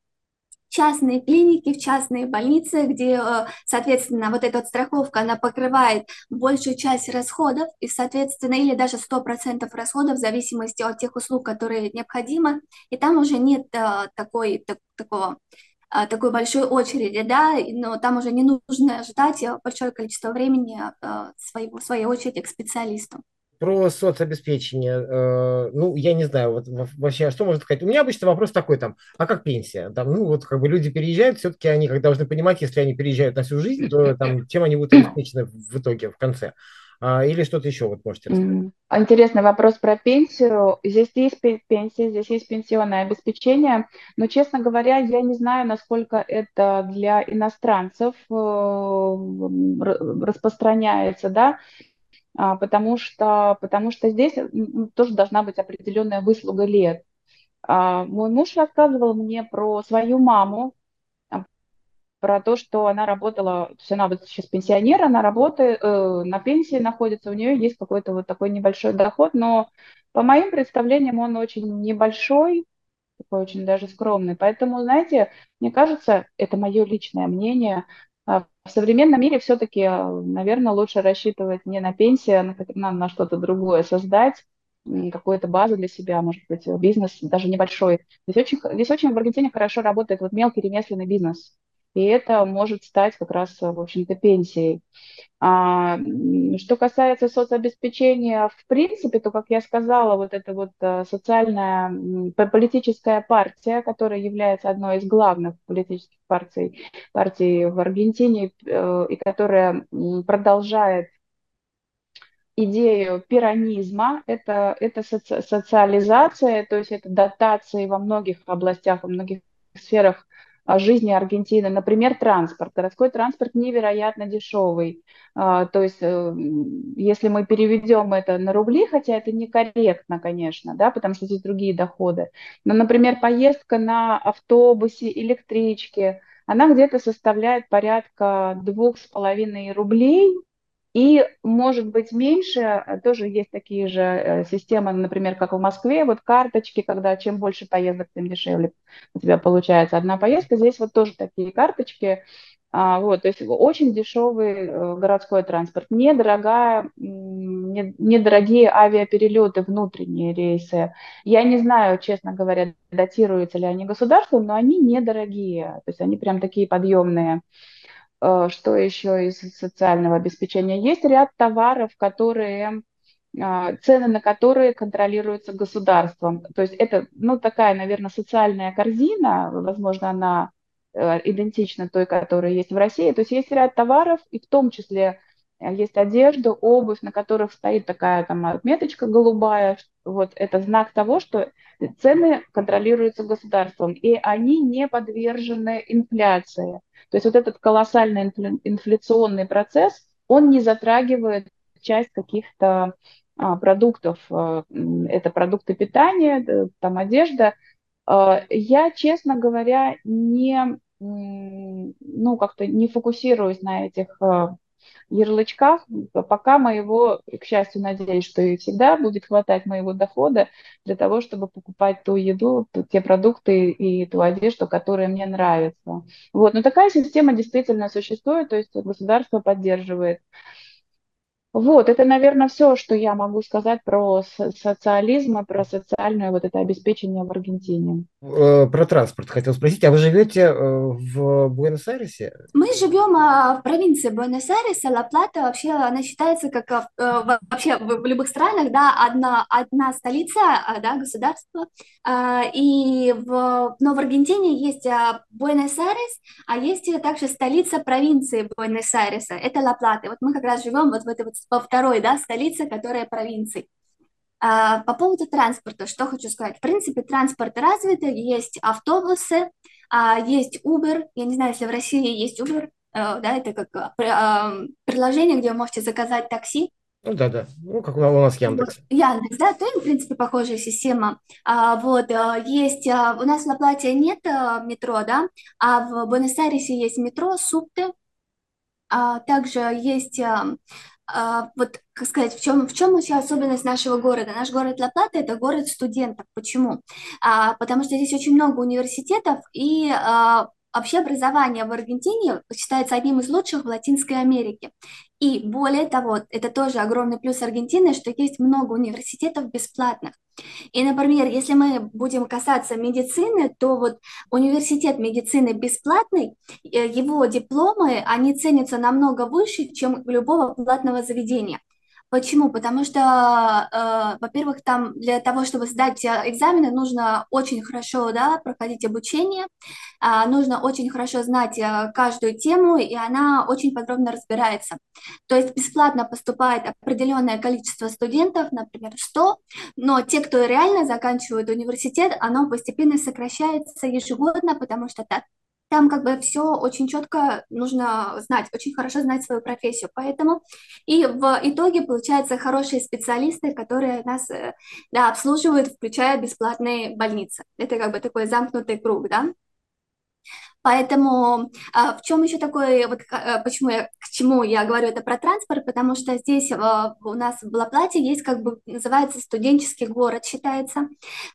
частные клиники, в частные больницы, где, э, соответственно, вот эта вот страховка, она покрывает большую часть расходов, и, соответственно, или даже 100% расходов в зависимости от тех услуг, которые необходимы, и там уже нет э, такой, так, такого э, такой большой очереди, да, но там уже не нужно ждать большое количество времени своего, своей очереди к специалисту. Про соцобеспечение, э, ну, я не знаю, вот вообще, что можно сказать? У меня обычно вопрос такой там, а как пенсия? Там, ну, вот как бы люди переезжают, все-таки они как должны понимать, если они переезжают на всю жизнь, то там, чем они будут обеспечены в итоге, в конце. А, или что-то еще вот можете рассказать? Интересный вопрос про пенсию. Здесь есть пенсия, здесь есть пенсионное обеспечение, но, честно говоря, я не знаю, насколько это для иностранцев э, распространяется, да, а, потому что, потому что здесь тоже должна быть определенная выслуга лет. А, мой муж рассказывал мне про свою маму, а, про то, что она работала, то есть она вот сейчас пенсионер, она работает, э, на пенсии находится, у нее есть какой-то вот такой небольшой доход, но по моим представлениям он очень небольшой, такой очень даже скромный. Поэтому, знаете, мне кажется, это мое личное мнение, а в современном мире все-таки, а, наверное, лучше рассчитывать не на пенсию, а на, что-то другое, создать какую-то базу для себя, может быть, бизнес даже небольшой. Здесь очень, здесь очень в Аргентине хорошо работает вот мелкий ремесленный бизнес. И это может стать как раз, в общем-то, пенсией. А, что касается соцобеспечения, в принципе, то, как я сказала, вот эта вот э, социальная политическая партия, которая является одной из главных политических партий, партий в Аргентине, э, и которая продолжает идею пиранизма, это, это соци, социализация, то есть это дотации во многих областях, во многих сферах жизни Аргентины. Например, транспорт. Городской транспорт невероятно дешевый. А, то есть, э, если мы переведем это на рубли, хотя это некорректно, конечно, да, потому что здесь другие доходы. Но, например, поездка на автобусе, электричке, она где-то составляет порядка двух с половиной рублей и, может быть, меньше, э, тоже есть такие же э, системы, например, как в Москве, вот карточки, когда чем больше поездок, тем дешевле у тебя получается одна поездка. Здесь вот тоже такие карточки, а, вот, то есть очень дешевый э, городской транспорт, недорогая, недорогие авиаперелеты, внутренние рейсы. Я не знаю, честно говоря, датируются ли они государством, но они недорогие, то есть они прям такие подъемные. Э, что еще из социального обеспечения? Есть ряд товаров, которые а, цены на которые контролируются государством. То есть это, ну, такая, наверное, социальная корзина, возможно, она э, идентична той, которая есть в России. То есть есть ряд товаров, и в том числе есть одежда, обувь, на которых стоит такая там отметочка голубая. Вот это знак того, что цены контролируются государством, и они не подвержены инфляции. То есть вот этот колоссальный инфляционный процесс, он не затрагивает часть каких-то а, продуктов. А, это продукты питания, там одежда. А, я, честно говоря, не, ну, как-то не фокусируюсь на этих ярлычках, пока моего, к счастью, надеюсь, что и всегда будет хватать моего дохода для того, чтобы покупать ту еду, те продукты и ту одежду, которая мне нравится. Вот. Но такая система действительно существует, то есть государство поддерживает вот, это, наверное, все, что я могу сказать про социализм и про социальное вот это обеспечение в Аргентине. Э, про транспорт хотел спросить. А вы живете э, в Буэнос-Айресе? Мы живем а, в провинции Буэнос-Айрес, Ла-Плата. Вообще она считается как э, вообще в любых странах, да, одна, одна столица, а, да, государство. А, и в, но в Аргентине есть Буэнос-Айрес, а есть также столица провинции Буэнос-Айреса. Это Ла-Плата. Вот мы как раз живем вот в этой вот во второй, да, столице, которая провинции. А, по поводу транспорта, что хочу сказать. В принципе, транспорт развит, есть автобусы, а, есть Uber. Я не знаю, если в России есть Uber, э, да, это как э, приложение, где вы можете заказать такси. Ну да, да. Ну, как у нас Яндекс. Яндекс, да, то, в принципе, похожая система. А, вот, э, есть, у нас в Лаплате нет метро, да, а в Буэнос-Айресе есть метро, Супты. А, также есть а, вот, как сказать, в чем, в чем еще особенность нашего города? Наш город Ла-Плата – это город студентов. Почему? А, потому что здесь очень много университетов, и а, вообще образование в Аргентине считается одним из лучших в Латинской Америке. И более того, это тоже огромный плюс Аргентины, что есть много университетов бесплатных. И, например, если мы будем касаться медицины, то вот университет медицины бесплатный, э, его дипломы, они ценятся намного выше, чем любого платного заведения. Почему? Потому что, э, во-первых, там для того, чтобы сдать э, экзамены, нужно очень хорошо да, проходить обучение, э, нужно очень хорошо знать э, каждую тему, и она очень подробно разбирается. То есть бесплатно поступает определенное количество студентов, например, 100, но те, кто реально заканчивает университет, оно постепенно сокращается ежегодно, потому что там как бы все очень четко нужно знать, очень хорошо знать свою профессию. Поэтому и в итоге получаются хорошие специалисты, которые нас э, да, обслуживают, включая бесплатные больницы. Это как бы такой замкнутый круг, да. Поэтому а, в чем еще такое, вот а, почему я, к чему я говорю это про транспорт, потому что здесь а, у нас в Лаплате есть как бы называется студенческий город считается.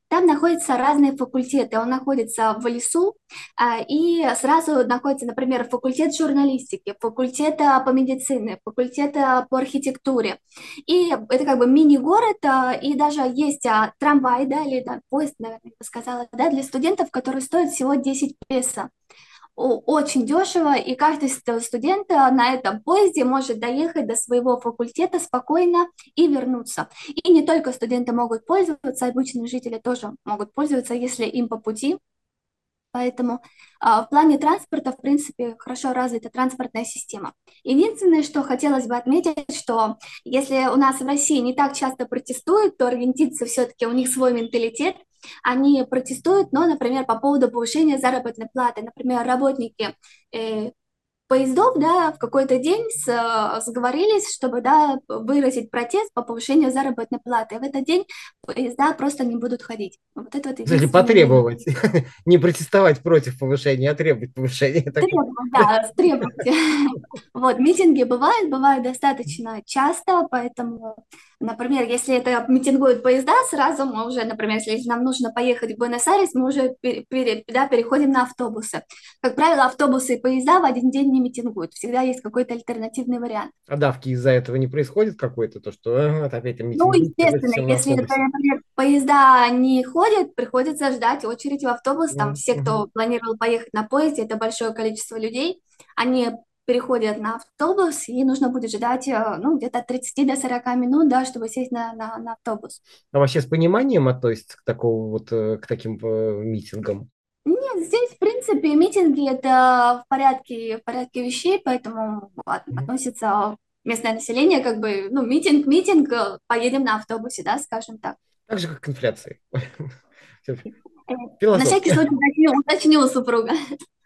Там находятся разные факультеты. Он находится в лесу а, и сразу находится, например, факультет журналистики, факультет по медицине, факультет по архитектуре. И это как бы мини-город, а, и даже есть а, трамвай, да, или да, поезд, наверное, я бы сказала, да, для студентов, который стоит всего 10 песо очень дешево, и каждый студент на этом поезде может доехать до своего факультета спокойно и вернуться. И не только студенты могут пользоваться, обычные жители тоже могут пользоваться, если им по пути. Поэтому а, в плане транспорта, в принципе, хорошо развита транспортная система. Единственное, что хотелось бы отметить, что если у нас в России не так часто протестуют, то аргентинцы все-таки у них свой менталитет, они протестуют, но, например, по поводу повышения заработной платы. Например, работники э, поездов, да, в какой-то день с, сговорились, чтобы, да, выразить протест по повышению заработной платы. В этот день поезда просто не будут ходить. Вот это вот Или потребовать. Не протестовать против повышения, а требовать повышения. Требовать, да, требовать. Вот, митинги бывают, бывают достаточно часто, поэтому Например, если это митингуют поезда, сразу мы уже, например, если нам нужно поехать в Буэнос-Айрес, мы уже пере, да, переходим на автобусы. Как правило, автобусы и поезда в один день не митингуют. Всегда есть какой-то альтернативный вариант. А давки из-за этого не происходит какой-то? То, что э, вот опять Ну, естественно, если, например, поезда не ходят, приходится ждать очередь в автобус. Там mm-hmm. все, кто планировал поехать на поезде, это большое количество людей, они переходят на автобус, и нужно будет ждать э, ну, где-то от 30 до 40 минут, да, чтобы сесть на, на, на автобус. А вообще с пониманием относится к, такому, вот, э, к таким э, митингам? Нет, здесь, в принципе, митинги – это в порядке, в порядке вещей, поэтому относится местное население, как бы, ну, митинг, митинг, поедем на автобусе, да, скажем так. Так же, как к инфляции. На всякий случай уточнил, уточнил супруга.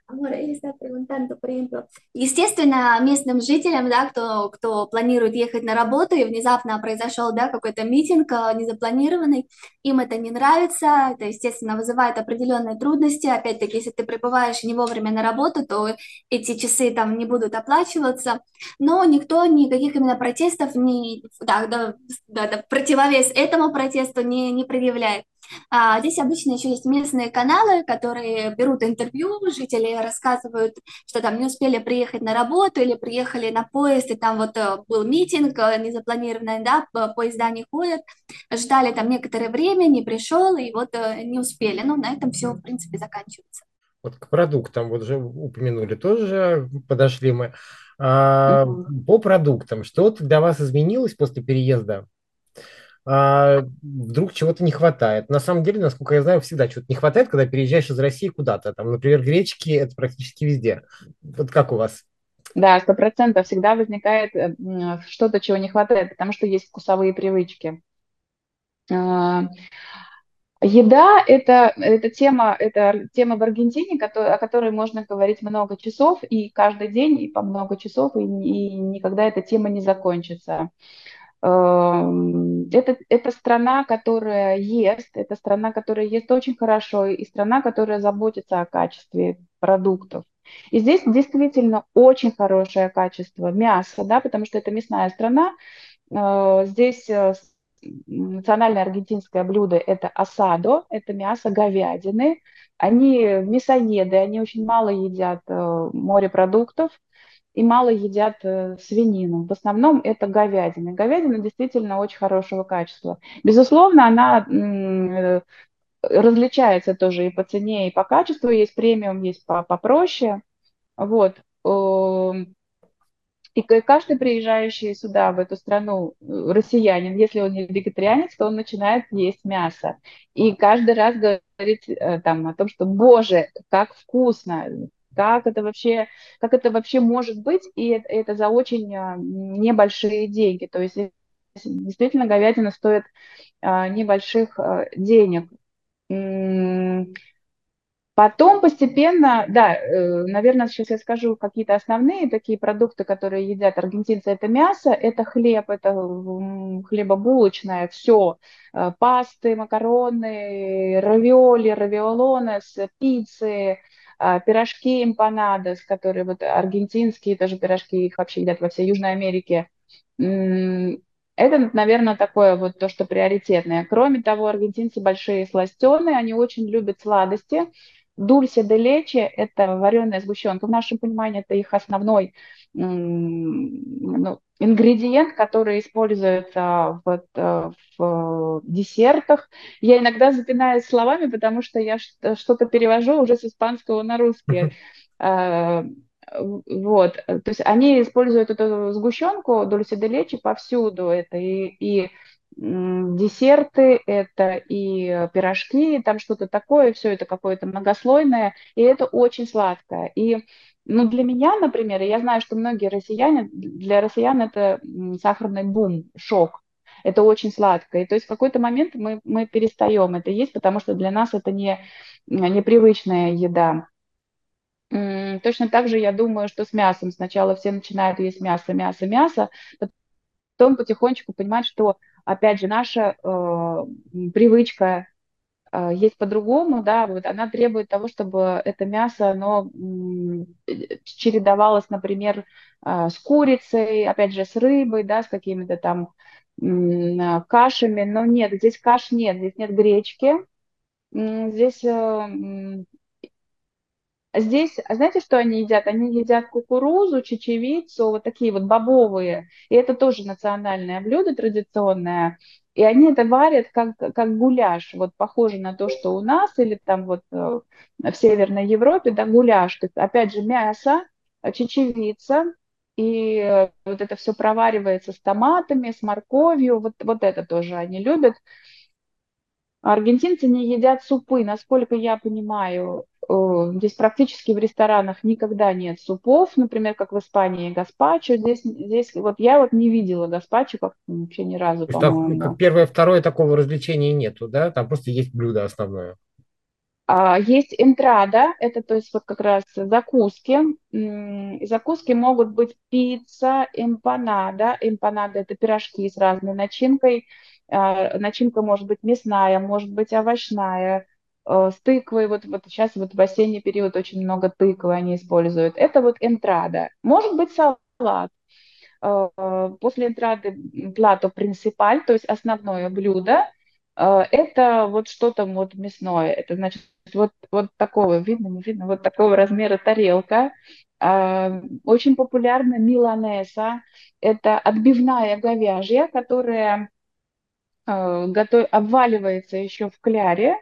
Ahora él está preguntando, por ejemplo, естественно, местным жителям, да, кто, кто планирует ехать на работу, и внезапно произошел, да, какой-то митинг а, незапланированный, им это не нравится, это, естественно, вызывает определенные трудности, опять-таки, если ты прибываешь не вовремя на работу, то эти часы там не будут оплачиваться, но никто никаких именно протестов не, да, да, да, да противовес этому протесту не, не предъявляет. А, здесь обычно еще есть местные каналы, которые берут интервью, жители рассказывают, что там не успели приехать на работу или приехали на поезд, и там вот э, был митинг э, незапланированный, да, поезда не ходят, ждали там некоторое время, не пришел, и вот э, не успели. Ну, на этом все, в принципе, заканчивается. Вот к продуктам, вот уже упомянули, тоже подошли мы. А, mm-hmm. По продуктам, что для вас изменилось после переезда а, вдруг чего-то не хватает. На самом деле, насколько я знаю, всегда чего-то не хватает, когда переезжаешь из России куда-то. Там, например, гречки – это практически везде. Вот как у вас? Да, сто процентов всегда возникает э, что-то, чего не хватает, потому что есть вкусовые привычки. А, еда это, это тема, это тема в Аргентине, о которой можно говорить много часов, и каждый день, и по много часов, и, и никогда эта тема не закончится. Эм, это, это страна, которая ест, это страна, которая ест очень хорошо, и страна, которая заботится о качестве продуктов. И здесь действительно очень хорошее качество мяса, да, потому что это мясная страна. Э, здесь э, национальное аргентинское блюдо – это асадо, это мясо говядины. Они мясоеды, они очень мало едят э, морепродуктов, и мало едят э, свинину. В основном это говядина. Говядина действительно очень хорошего качества. Безусловно, она э, различается тоже и по цене, и по качеству. Есть премиум, есть попроще. Вот. Эм, и каждый приезжающий сюда, в эту страну, э, россиянин, если он не вегетарианец, то он начинает есть мясо. И каждый раз говорит там, о том, что, боже, как вкусно, как это вообще, как это вообще может быть, и это, за очень а, небольшие деньги. То есть действительно говядина стоит а, небольших а, денег. Потом постепенно, да, э, наверное, сейчас я скажу какие-то основные такие продукты, которые едят аргентинцы. Это мясо, это хлеб, это хлебобулочное, все. Пасты, макароны, равиоли, равиолонес, пиццы, пирожки эмпанадос, которые вот аргентинские тоже пирожки, их вообще едят во всей Южной Америке. Это, наверное, такое вот то, что приоритетное. Кроме того, аргентинцы большие сластеные, они очень любят сладости. Дульсе де лече – это вареная сгущенка. В нашем понимании это их основной ну, ингредиент, который используется в, э, в десертах. Я иногда запинаюсь словами, потому что я что-то перевожу уже с испанского на русский. А, вот, то есть они используют эту сгущенку дульсе де лечи повсюду. Это и, и десерты, это и пирожки, там что-то такое, все это какое-то многослойное, и это очень сладкое. И ну, для меня, например, я знаю, что многие россияне, для россиян это сахарный бум, шок. Это очень сладко. И то есть в какой-то момент мы, мы перестаем это есть, потому что для нас это не непривычная еда. Точно так же я думаю, что с мясом. Сначала все начинают есть мясо, мясо, мясо, потом потихонечку понимать, что, опять же, наша э, привычка а, есть по-другому, да, вот она требует того, чтобы это мясо, оно чередовалось, например, а, с курицей, опять же, с рыбой, да, с какими-то там а, кашами, но нет, здесь каш нет, здесь нет гречки, здесь э, Здесь, знаете, что они едят? Они едят кукурузу, чечевицу, вот такие вот бобовые. И это тоже национальное блюдо традиционное. И они это варят как, как гуляш, вот похоже на то, что у нас или там вот э, в Северной Европе, да, гуляш. То есть, опять же, мясо, чечевица, и э, вот это все проваривается с томатами, с морковью, вот, вот это тоже они любят. Аргентинцы не едят супы, насколько я понимаю. Э, здесь практически в ресторанах никогда нет супов, например, как в Испании гаспачо. Здесь, здесь вот я вот не видела гаспачо как вообще ни разу, по-моему. Первое, второе такого развлечения нету, да? Там просто есть блюдо основное. А, есть интрада, это то есть вот как раз закуски. Закуски могут быть пицца, эмпанада. Эмпанада – это пирожки с разной начинкой. А, начинка может быть мясная, может быть овощная, э, с тыквой. Вот, вот сейчас вот в осенний период очень много тыквы они используют. Это вот энтрада. Может быть салат. Э, после энтрады плато принципаль, то есть основное блюдо. Э, это вот что-то вот мясное. Это значит вот, вот такого, видно, не видно, вот такого размера тарелка. Очень популярна миланеса. Это отбивная говяжья, которая готов, обваливается еще в кляре,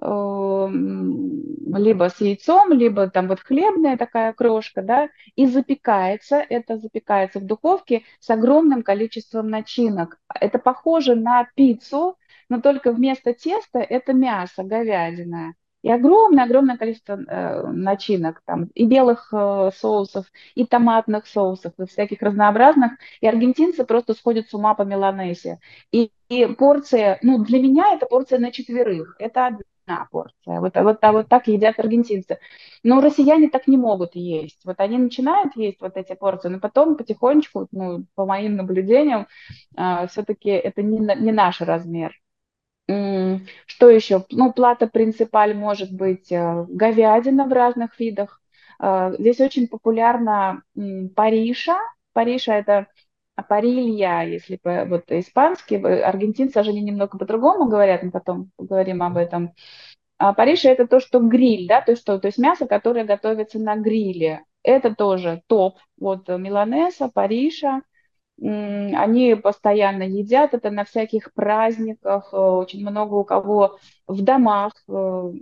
э, либо с яйцом, либо там вот хлебная такая крошка, да, и запекается, это запекается в духовке с огромным количеством начинок. Это похоже на пиццу, но только вместо теста это мясо, говядина. И огромное-огромное количество э, начинок, там, и белых э, соусов, и томатных соусов, и всяких разнообразных. И аргентинцы просто сходят с ума по меланесе. И, и порция, ну, для меня это порция на четверых. Это одна порция. Вот, вот, а вот так едят аргентинцы. Но россияне так не могут есть. Вот они начинают есть вот эти порции, но потом потихонечку, ну, по моим наблюдениям, э, все-таки это не, не наш размер. Что еще? Ну, плата принципаль может быть э, говядина в разных видах. Э, здесь очень популярна париша. Париша – это парилья, если вот испанский. Аргентинцы же они немного по-другому говорят, мы потом поговорим об этом. А париша – это то, что гриль, да, то, что, то есть мясо, которое готовится на гриле. Это тоже топ. Вот миланеса, париша – они постоянно едят это на всяких праздниках, э, очень много у кого в домах, э,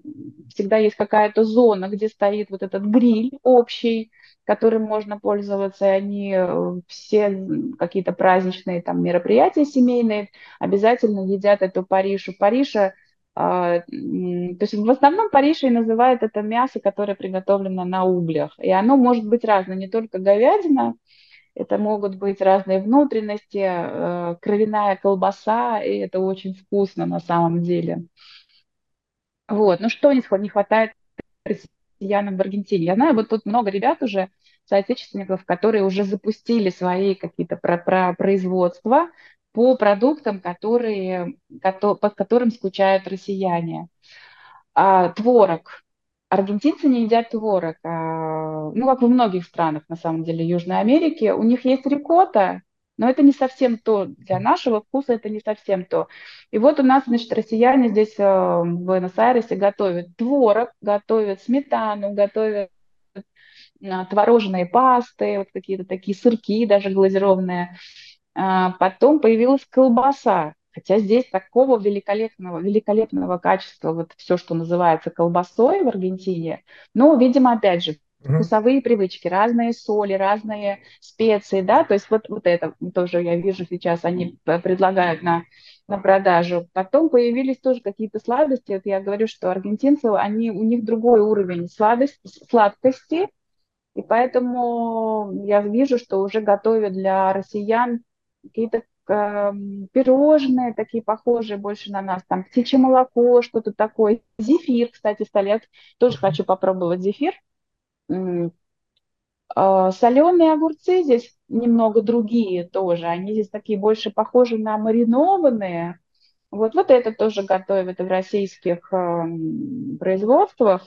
всегда есть какая-то зона, где стоит вот этот гриль общий, которым можно пользоваться, и они э, все какие-то праздничные там мероприятия семейные обязательно едят эту паришу. Париша а, то есть в основном Париж и называют это мясо, которое приготовлено на углях. И оно может быть разное, не только говядина, это могут быть разные внутренности, э, кровяная колбаса, и это очень вкусно на самом деле. Вот, ну что не хватает россиянам в Аргентине? Я знаю, вот тут много ребят уже, соотечественников, которые уже запустили свои какие-то про про производства по продуктам, которые, под которым скучают россияне. А, творог. Аргентинцы не едят творог. А, ну, как во многих странах, на самом деле, Южной Америки. У них есть рикотта, но это не совсем то. Для нашего вкуса это не совсем то. И вот у нас, значит, россияне здесь э, в Буэнос-Айресе готовят творог, готовят сметану, готовят а, творожные пасты, вот какие-то такие сырки даже глазированные. А, потом появилась колбаса. Хотя здесь такого великолепного, великолепного качества, вот все, что называется колбасой в Аргентине, но, видимо, опять же, вкусовые привычки, разные соли, разные специи, да, то есть вот, вот это тоже я вижу сейчас, они предлагают на, на продажу. Потом появились тоже какие-то сладости, вот я говорю, что аргентинцы, они, у них другой уровень сладости, сладкости, и поэтому я вижу, что уже готовят для россиян какие-то пирожные такие похожие больше на нас, там птичье молоко, что-то такое. Зефир, кстати, столет. Тоже хочу попробовать зефир. А, Соленые огурцы здесь немного другие тоже. Они здесь такие больше похожи на маринованные. Вот, вот это тоже готовят в российских производствах.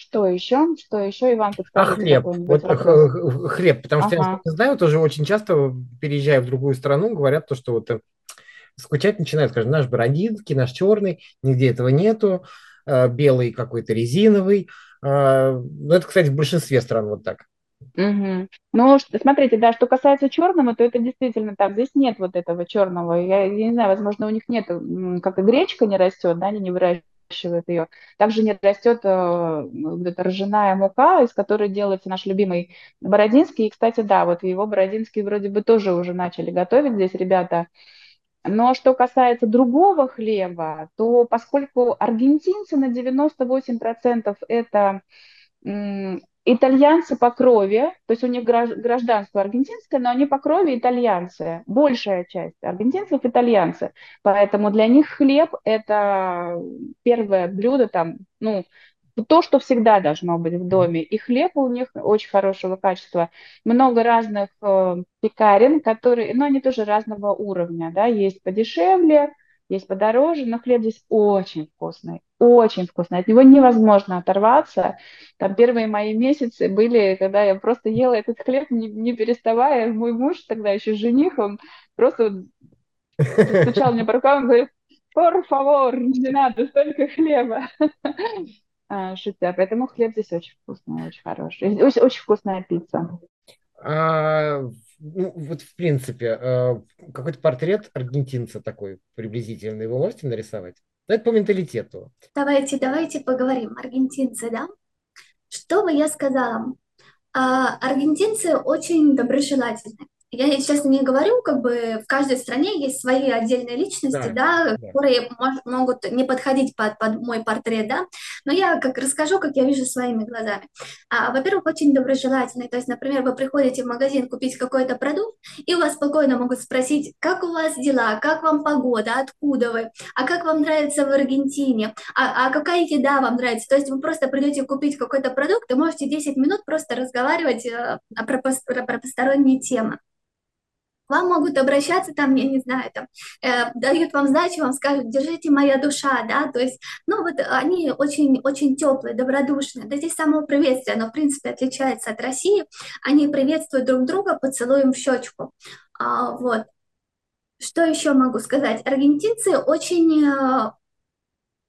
Что еще? Что еще, Иван, подскажите? А хлеб. Вот вопрос. хлеб, потому что ага. я знаю, тоже очень часто, переезжая в другую страну, говорят то, что вот э, скучать начинают, скажем, наш бородинский, наш черный, нигде этого нету, э, белый какой-то резиновый. Э, ну, это, кстати, в большинстве стран вот так. Угу. Ну, смотрите, да, что касается черного, то это действительно так. Здесь нет вот этого черного. Я, я не знаю, возможно, у них нет, как и гречка не растет, да, они не выращивают выращивают ее. Также не растет э, вот эта ржаная мука, из которой делается наш любимый бородинский. И, кстати, да, вот его бородинский вроде бы тоже уже начали готовить здесь ребята. Но что касается другого хлеба, то поскольку аргентинцы на 98% это итальянцы по крови, то есть у них гражданство аргентинское, но они по крови итальянцы, большая часть аргентинцев итальянцы, поэтому для них хлеб это первое блюдо там, ну, то, что всегда должно быть в доме. И хлеб у них очень хорошего качества. Много разных э, пекарен, которые, но они тоже разного уровня, да, есть подешевле, есть подороже, но хлеб здесь очень вкусный, очень вкусный. От него невозможно оторваться. Там первые мои месяцы были, когда я просто ела этот хлеб, не, не переставая. Мой муж, тогда еще жених, он просто стучал мне по рукам и говорит, por favor, не надо столько хлеба. А, шутя. Поэтому хлеб здесь очень вкусный, очень хороший. Очень, очень вкусная пицца. А, ну, вот в принципе, э, какой-то портрет аргентинца такой приблизительный вы можете нарисовать? Ну, это по менталитету. Давайте, давайте поговорим. Аргентинцы, да? Что бы я сказала? А, аргентинцы очень доброжелательны. Я сейчас не говорю, как бы в каждой стране есть свои отдельные личности, да, да, да. которые мож, могут не подходить под, под мой портрет, да, но я как расскажу, как я вижу своими глазами. А, во-первых, очень доброжелательный, то есть, например, вы приходите в магазин купить какой-то продукт, и у вас спокойно могут спросить, как у вас дела, как вам погода, откуда вы, а как вам нравится в Аргентине, а, а какая еда вам нравится, то есть вы просто придете купить какой-то продукт и можете 10 минут просто разговаривать э, про, про, про посторонние темы вам могут обращаться там, я не знаю, там, э, дают вам сдачу, вам скажут, держите моя душа, да, то есть, ну вот они очень, очень теплые, добродушные, да здесь само приветствие, оно в принципе отличается от России, они приветствуют друг друга поцелуем в щечку, а, вот. Что еще могу сказать? Аргентинцы очень э,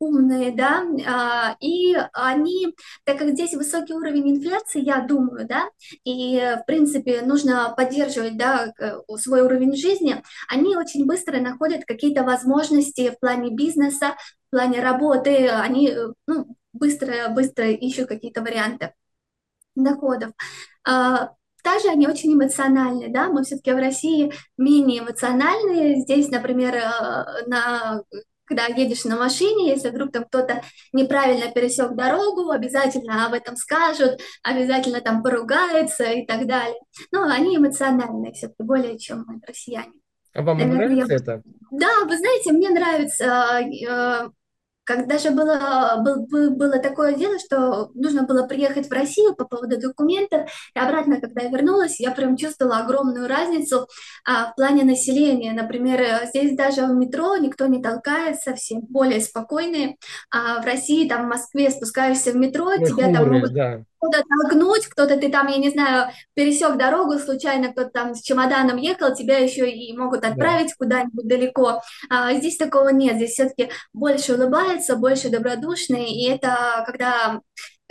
умные, да, а, и они, так как здесь высокий уровень инфляции, я думаю, да, и, в принципе, нужно поддерживать, да, свой уровень жизни, они очень быстро находят какие-то возможности в плане бизнеса, в плане работы, они, ну, быстро, быстро ищут какие-то варианты доходов. А, также они очень эмоциональны, да, мы все-таки в России менее эмоциональные. Здесь, например, э, на когда едешь на машине, если вдруг там кто-то неправильно пересек дорогу, обязательно об этом скажут, обязательно там поругаются и так далее. Ну, они эмоциональные все-таки более, чем мы, россияне. А вам Наверное, нравится я... это? Да, вы знаете, мне нравится как даже было, был, было такое дело, что нужно было приехать в Россию по поводу документов, и обратно, когда я вернулась, я прям чувствовала огромную разницу а, в плане населения. Например, здесь даже в метро никто не толкается, все более спокойные, а в России, там, в Москве спускаешься в метро, Мы тебя там могут... Да кто-то толкнуть, кто-то ты там, я не знаю, пересек дорогу случайно, кто-то там с чемоданом ехал, тебя еще и могут отправить да. куда-нибудь далеко. А здесь такого нет, здесь все-таки больше улыбается, больше добродушный, и это когда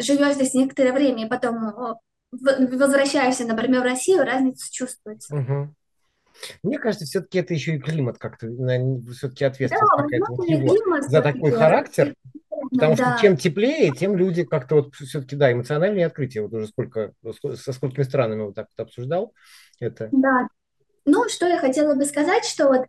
живешь здесь некоторое время, и потом возвращаешься, например, в Россию, разницу чувствуется. Угу. Мне кажется, все-таки это еще и климат как-то, все-таки ответственность да, какая-то вот его за такой характер. Потому да. что чем теплее, тем люди как-то вот все-таки, да, эмоциональные открытия. Вот уже сколько, со сколькими странами вот так вот обсуждал это. Да. Ну, что я хотела бы сказать, что вот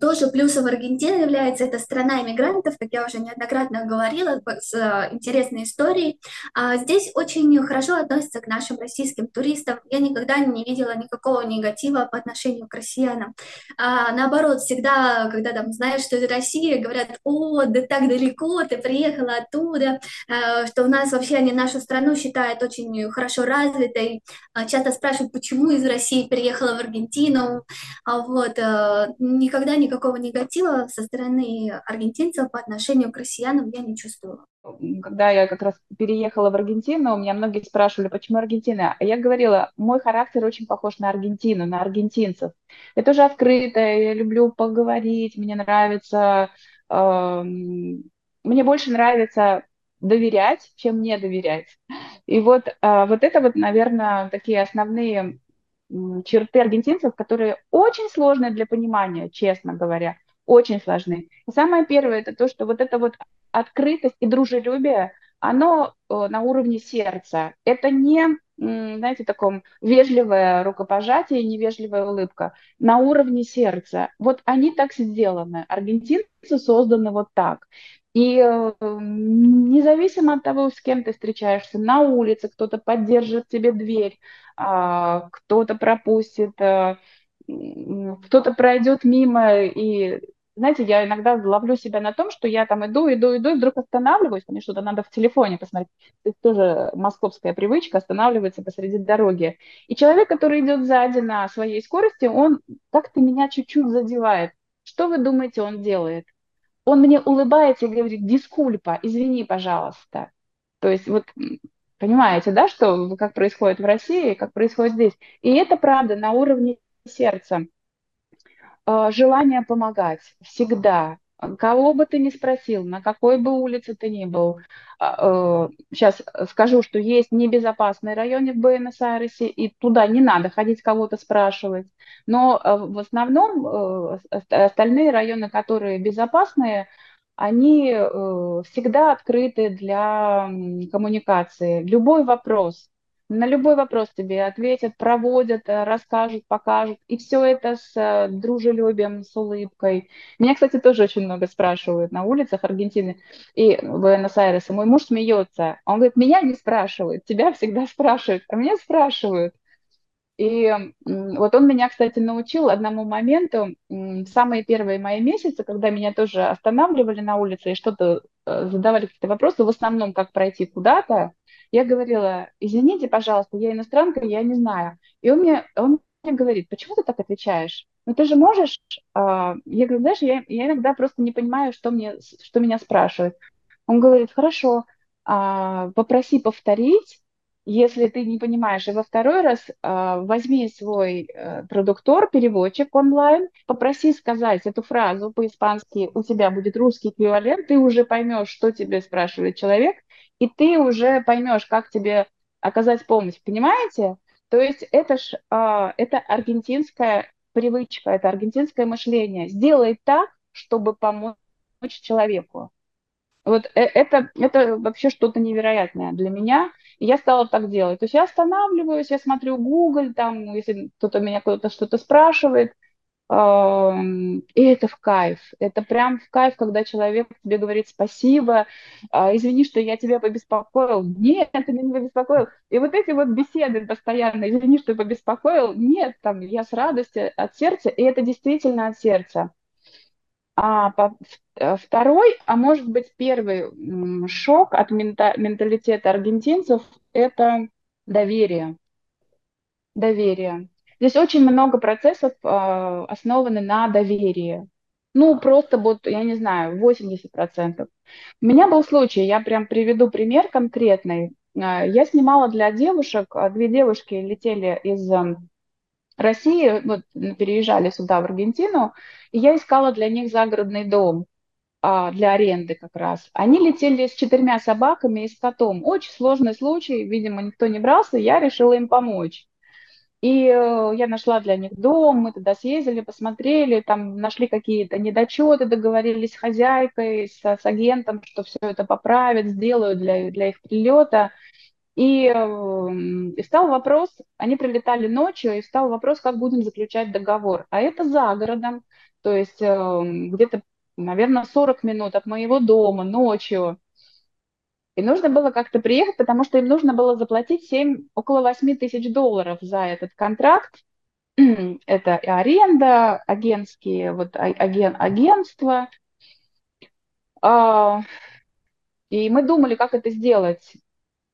тоже плюсом Аргентины является это страна иммигрантов, как я уже неоднократно говорила, с э, интересной историей. А здесь очень хорошо относятся к нашим российским туристам. Я никогда не видела никакого негатива по отношению к россиянам. А, наоборот, всегда, когда там знаешь, что это Россия, говорят, о, да так далеко, ты приехала оттуда, а, что у нас вообще они нашу страну считают очень хорошо развитой. А, часто спрашивают, почему из России переехала в Аргентину. А, вот, никогда никакого негатива со стороны аргентинцев по отношению к россиянам я не чувствовала. Когда я как раз переехала в Аргентину, у меня многие спрашивали, почему Аргентина. А я говорила, мой характер очень похож на Аргентину, на аргентинцев. Я тоже открытая, я люблю поговорить, мне нравится, э, мне больше нравится доверять, чем не доверять. И вот, э, вот это вот, наверное, такие основные черты аргентинцев, которые очень сложные для понимания, честно говоря, очень сложные. И самое первое это то, что вот эта вот открытость и дружелюбие, оно э, на уровне сердца. Это не, знаете, таком вежливое рукопожатие, невежливая улыбка. На уровне сердца. Вот они так сделаны. Аргентинцы созданы вот так. И э, независимо от того, с кем ты встречаешься, на улице кто-то поддержит тебе дверь, э, кто-то пропустит, э, кто-то пройдет мимо. И, знаете, я иногда ловлю себя на том, что я там иду, иду, иду, и вдруг останавливаюсь, мне что-то надо в телефоне посмотреть. Это тоже московская привычка останавливаться посреди дороги. И человек, который идет сзади на своей скорости, он как-то меня чуть-чуть задевает. Что вы думаете, он делает? Он мне улыбается и говорит, дискульпа, извини, пожалуйста. То есть вот понимаете, да, что как происходит в России, как происходит здесь. И это правда на уровне сердца. Э, желание помогать всегда. Кого бы ты ни спросил, на какой бы улице ты ни был, сейчас а, э, скажу, что есть небезопасные районы в Буэнос-Айресе, и туда не надо ходить кого-то спрашивать. Но э, в основном э, остальные районы, которые безопасные, они всегда открыты для коммуникации. Любой вопрос, на любой вопрос тебе ответят, проводят, э, расскажут, покажут. И все это с э, дружелюбием, с улыбкой. Меня, кстати, тоже очень много спрашивают на улицах Аргентины и Буэнос-Айреса. Мой муж смеется. Он говорит, меня не спрашивают, тебя всегда спрашивают, а меня спрашивают. И вот он меня, кстати, научил одному моменту. В самые первые мои месяцы, когда меня тоже останавливали на улице и что-то э, задавали какие-то вопросы, в основном, как пройти куда-то, я говорила, извините, пожалуйста, я иностранка, я не знаю. И он мне, он мне говорит, почему ты так отвечаешь? Ну ты же можешь... А, я говорю, знаешь, я, я иногда просто не понимаю, что, мне, что меня спрашивают. Он говорит, хорошо, а, попроси повторить, если ты не понимаешь, и во второй раз э, возьми свой э, продуктор, переводчик онлайн, попроси сказать эту фразу по-испански, у тебя будет русский эквивалент, ты уже поймешь, что тебе спрашивает человек, и ты уже поймешь, как тебе оказать помощь, понимаете? То есть это ж э, это аргентинская привычка, это аргентинское мышление. Сделай так, чтобы помочь человеку. Вот э, это, это вообще что-то невероятное для меня. И я стала так делать. То есть я останавливаюсь, я смотрю Google, там, если кто-то меня кто-то что-то спрашивает, и это в кайф. Это прям в кайф, когда человек тебе говорит спасибо, а, извини, что я тебя побеспокоил. Нет, ты меня не побеспокоил. И вот эти вот беседы постоянно, извини, что я побеспокоил. Нет, там, я с радостью от сердца, и это действительно от сердца. А по, э, второй, а может быть первый шок от мента, менталитета аргентинцев – это доверие. Доверие. Здесь очень много процессов э, основаны на доверии. Ну, просто вот, я не знаю, 80%. У меня был случай, я прям приведу пример конкретный. Э, я снимала для девушек, две девушки летели из России, вот, переезжали сюда, в Аргентину, и я искала для них загородный дом а, для аренды как раз. Они летели с четырьмя собаками и с котом. Очень сложный случай, видимо, никто не брался, я решила им помочь. И э, я нашла для них дом, мы туда съездили, посмотрели, там нашли какие-то недочеты, договорились с хозяйкой, с, с агентом, что все это поправят, сделают для, для их прилета. И, эм, и стал вопрос, они прилетали ночью, и стал вопрос, как будем заключать договор. А это за городом, то есть эм, где-то, наверное, 40 минут от моего дома ночью. И нужно было как-то приехать, потому что им нужно было заплатить 7, около 8 тысяч долларов за этот контракт. Это и аренда, агентские, вот а, аген, агентство. А, и мы думали, как это сделать.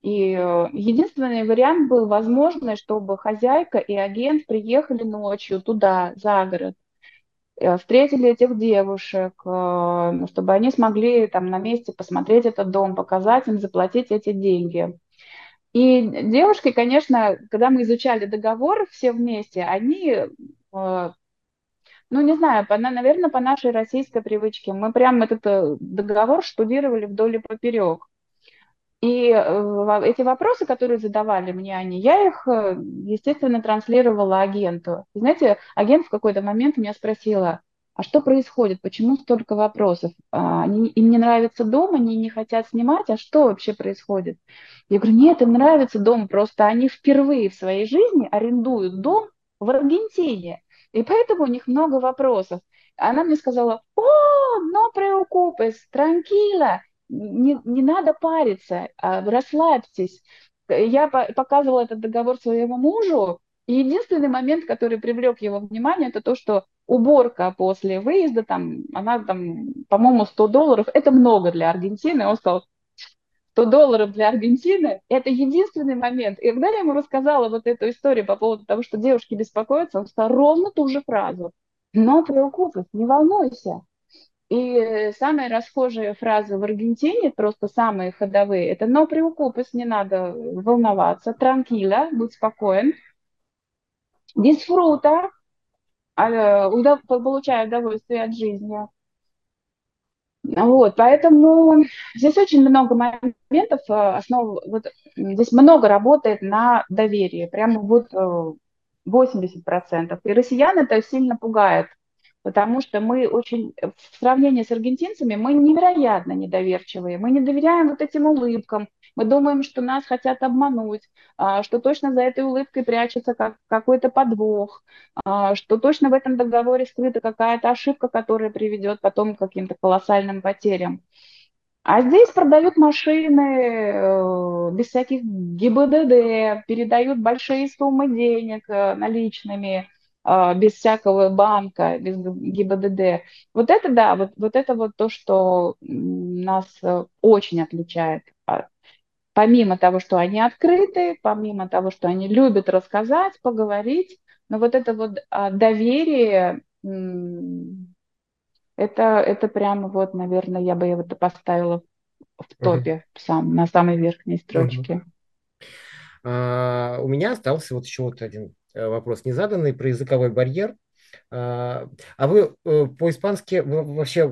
И э, единственный вариант был возможный, чтобы хозяйка и агент приехали ночью туда, за город, встретили этих девушек, э, чтобы они смогли там на месте посмотреть этот дом, показать им, заплатить эти деньги. И девушки, конечно, когда мы изучали договор все вместе, они, ну, не знаю, по, наверное, по нашей российской привычке, мы прям этот договор штудировали вдоль и поперек. И э, эти вопросы, которые задавали мне они, я их, э, естественно, транслировала агенту. Знаете, агент в какой-то момент меня спросила, а что происходит, почему столько вопросов? А, они, им не нравится дом, они не хотят снимать, а что вообще происходит? Я говорю, нет, им нравится дом, просто они впервые в своей жизни арендуют дом в Аргентине, и поэтому у них много вопросов. Она мне сказала, о, no preocupes, tranquila, не, не надо париться, а расслабьтесь. Я показывала этот договор своему мужу, и единственный момент, который привлек его внимание, это то, что уборка после выезда, там, она там, по-моему, 100 долларов, это много для Аргентины. Он сказал, 100 долларов для Аргентины, это единственный момент. И когда я ему рассказала вот эту историю по поводу того, что девушки беспокоятся, он сказал ровно ту же фразу. Но преукупов, не волнуйся, и самые расхожие фразы в Аргентине, просто самые ходовые, это «но preocupes», не надо волноваться, «tranquila», будь спокоен, «disfruta», а, удов, получая удовольствие от жизни. Вот, поэтому здесь очень много моментов, э, основ, вот, здесь много работает на доверии, прямо вот 80%. Э, И россиян это сильно пугает, потому что мы очень, в сравнении с аргентинцами, мы невероятно недоверчивые, мы не доверяем вот этим улыбкам, мы думаем, что нас хотят обмануть, а, что точно за этой улыбкой прячется как, какой-то подвох, а, что точно в этом договоре скрыта какая-то ошибка, которая приведет потом к каким-то колоссальным потерям. А здесь продают машины э, без всяких ГИБДД, передают большие суммы денег э, наличными, без всякого банка, без ГИБДД. Вот это да, вот, вот это вот то, что нас очень отличает. Помимо того, что они открыты, помимо того, что они любят рассказать, поговорить, но вот это вот а, доверие это, это прямо вот, наверное, я бы его поставила в топе uh-huh. сам, на самой верхней строчке. Uh-huh. А, у меня остался вот еще вот один э, вопрос незаданный про языковой барьер. А, а вы э, по-испански, вообще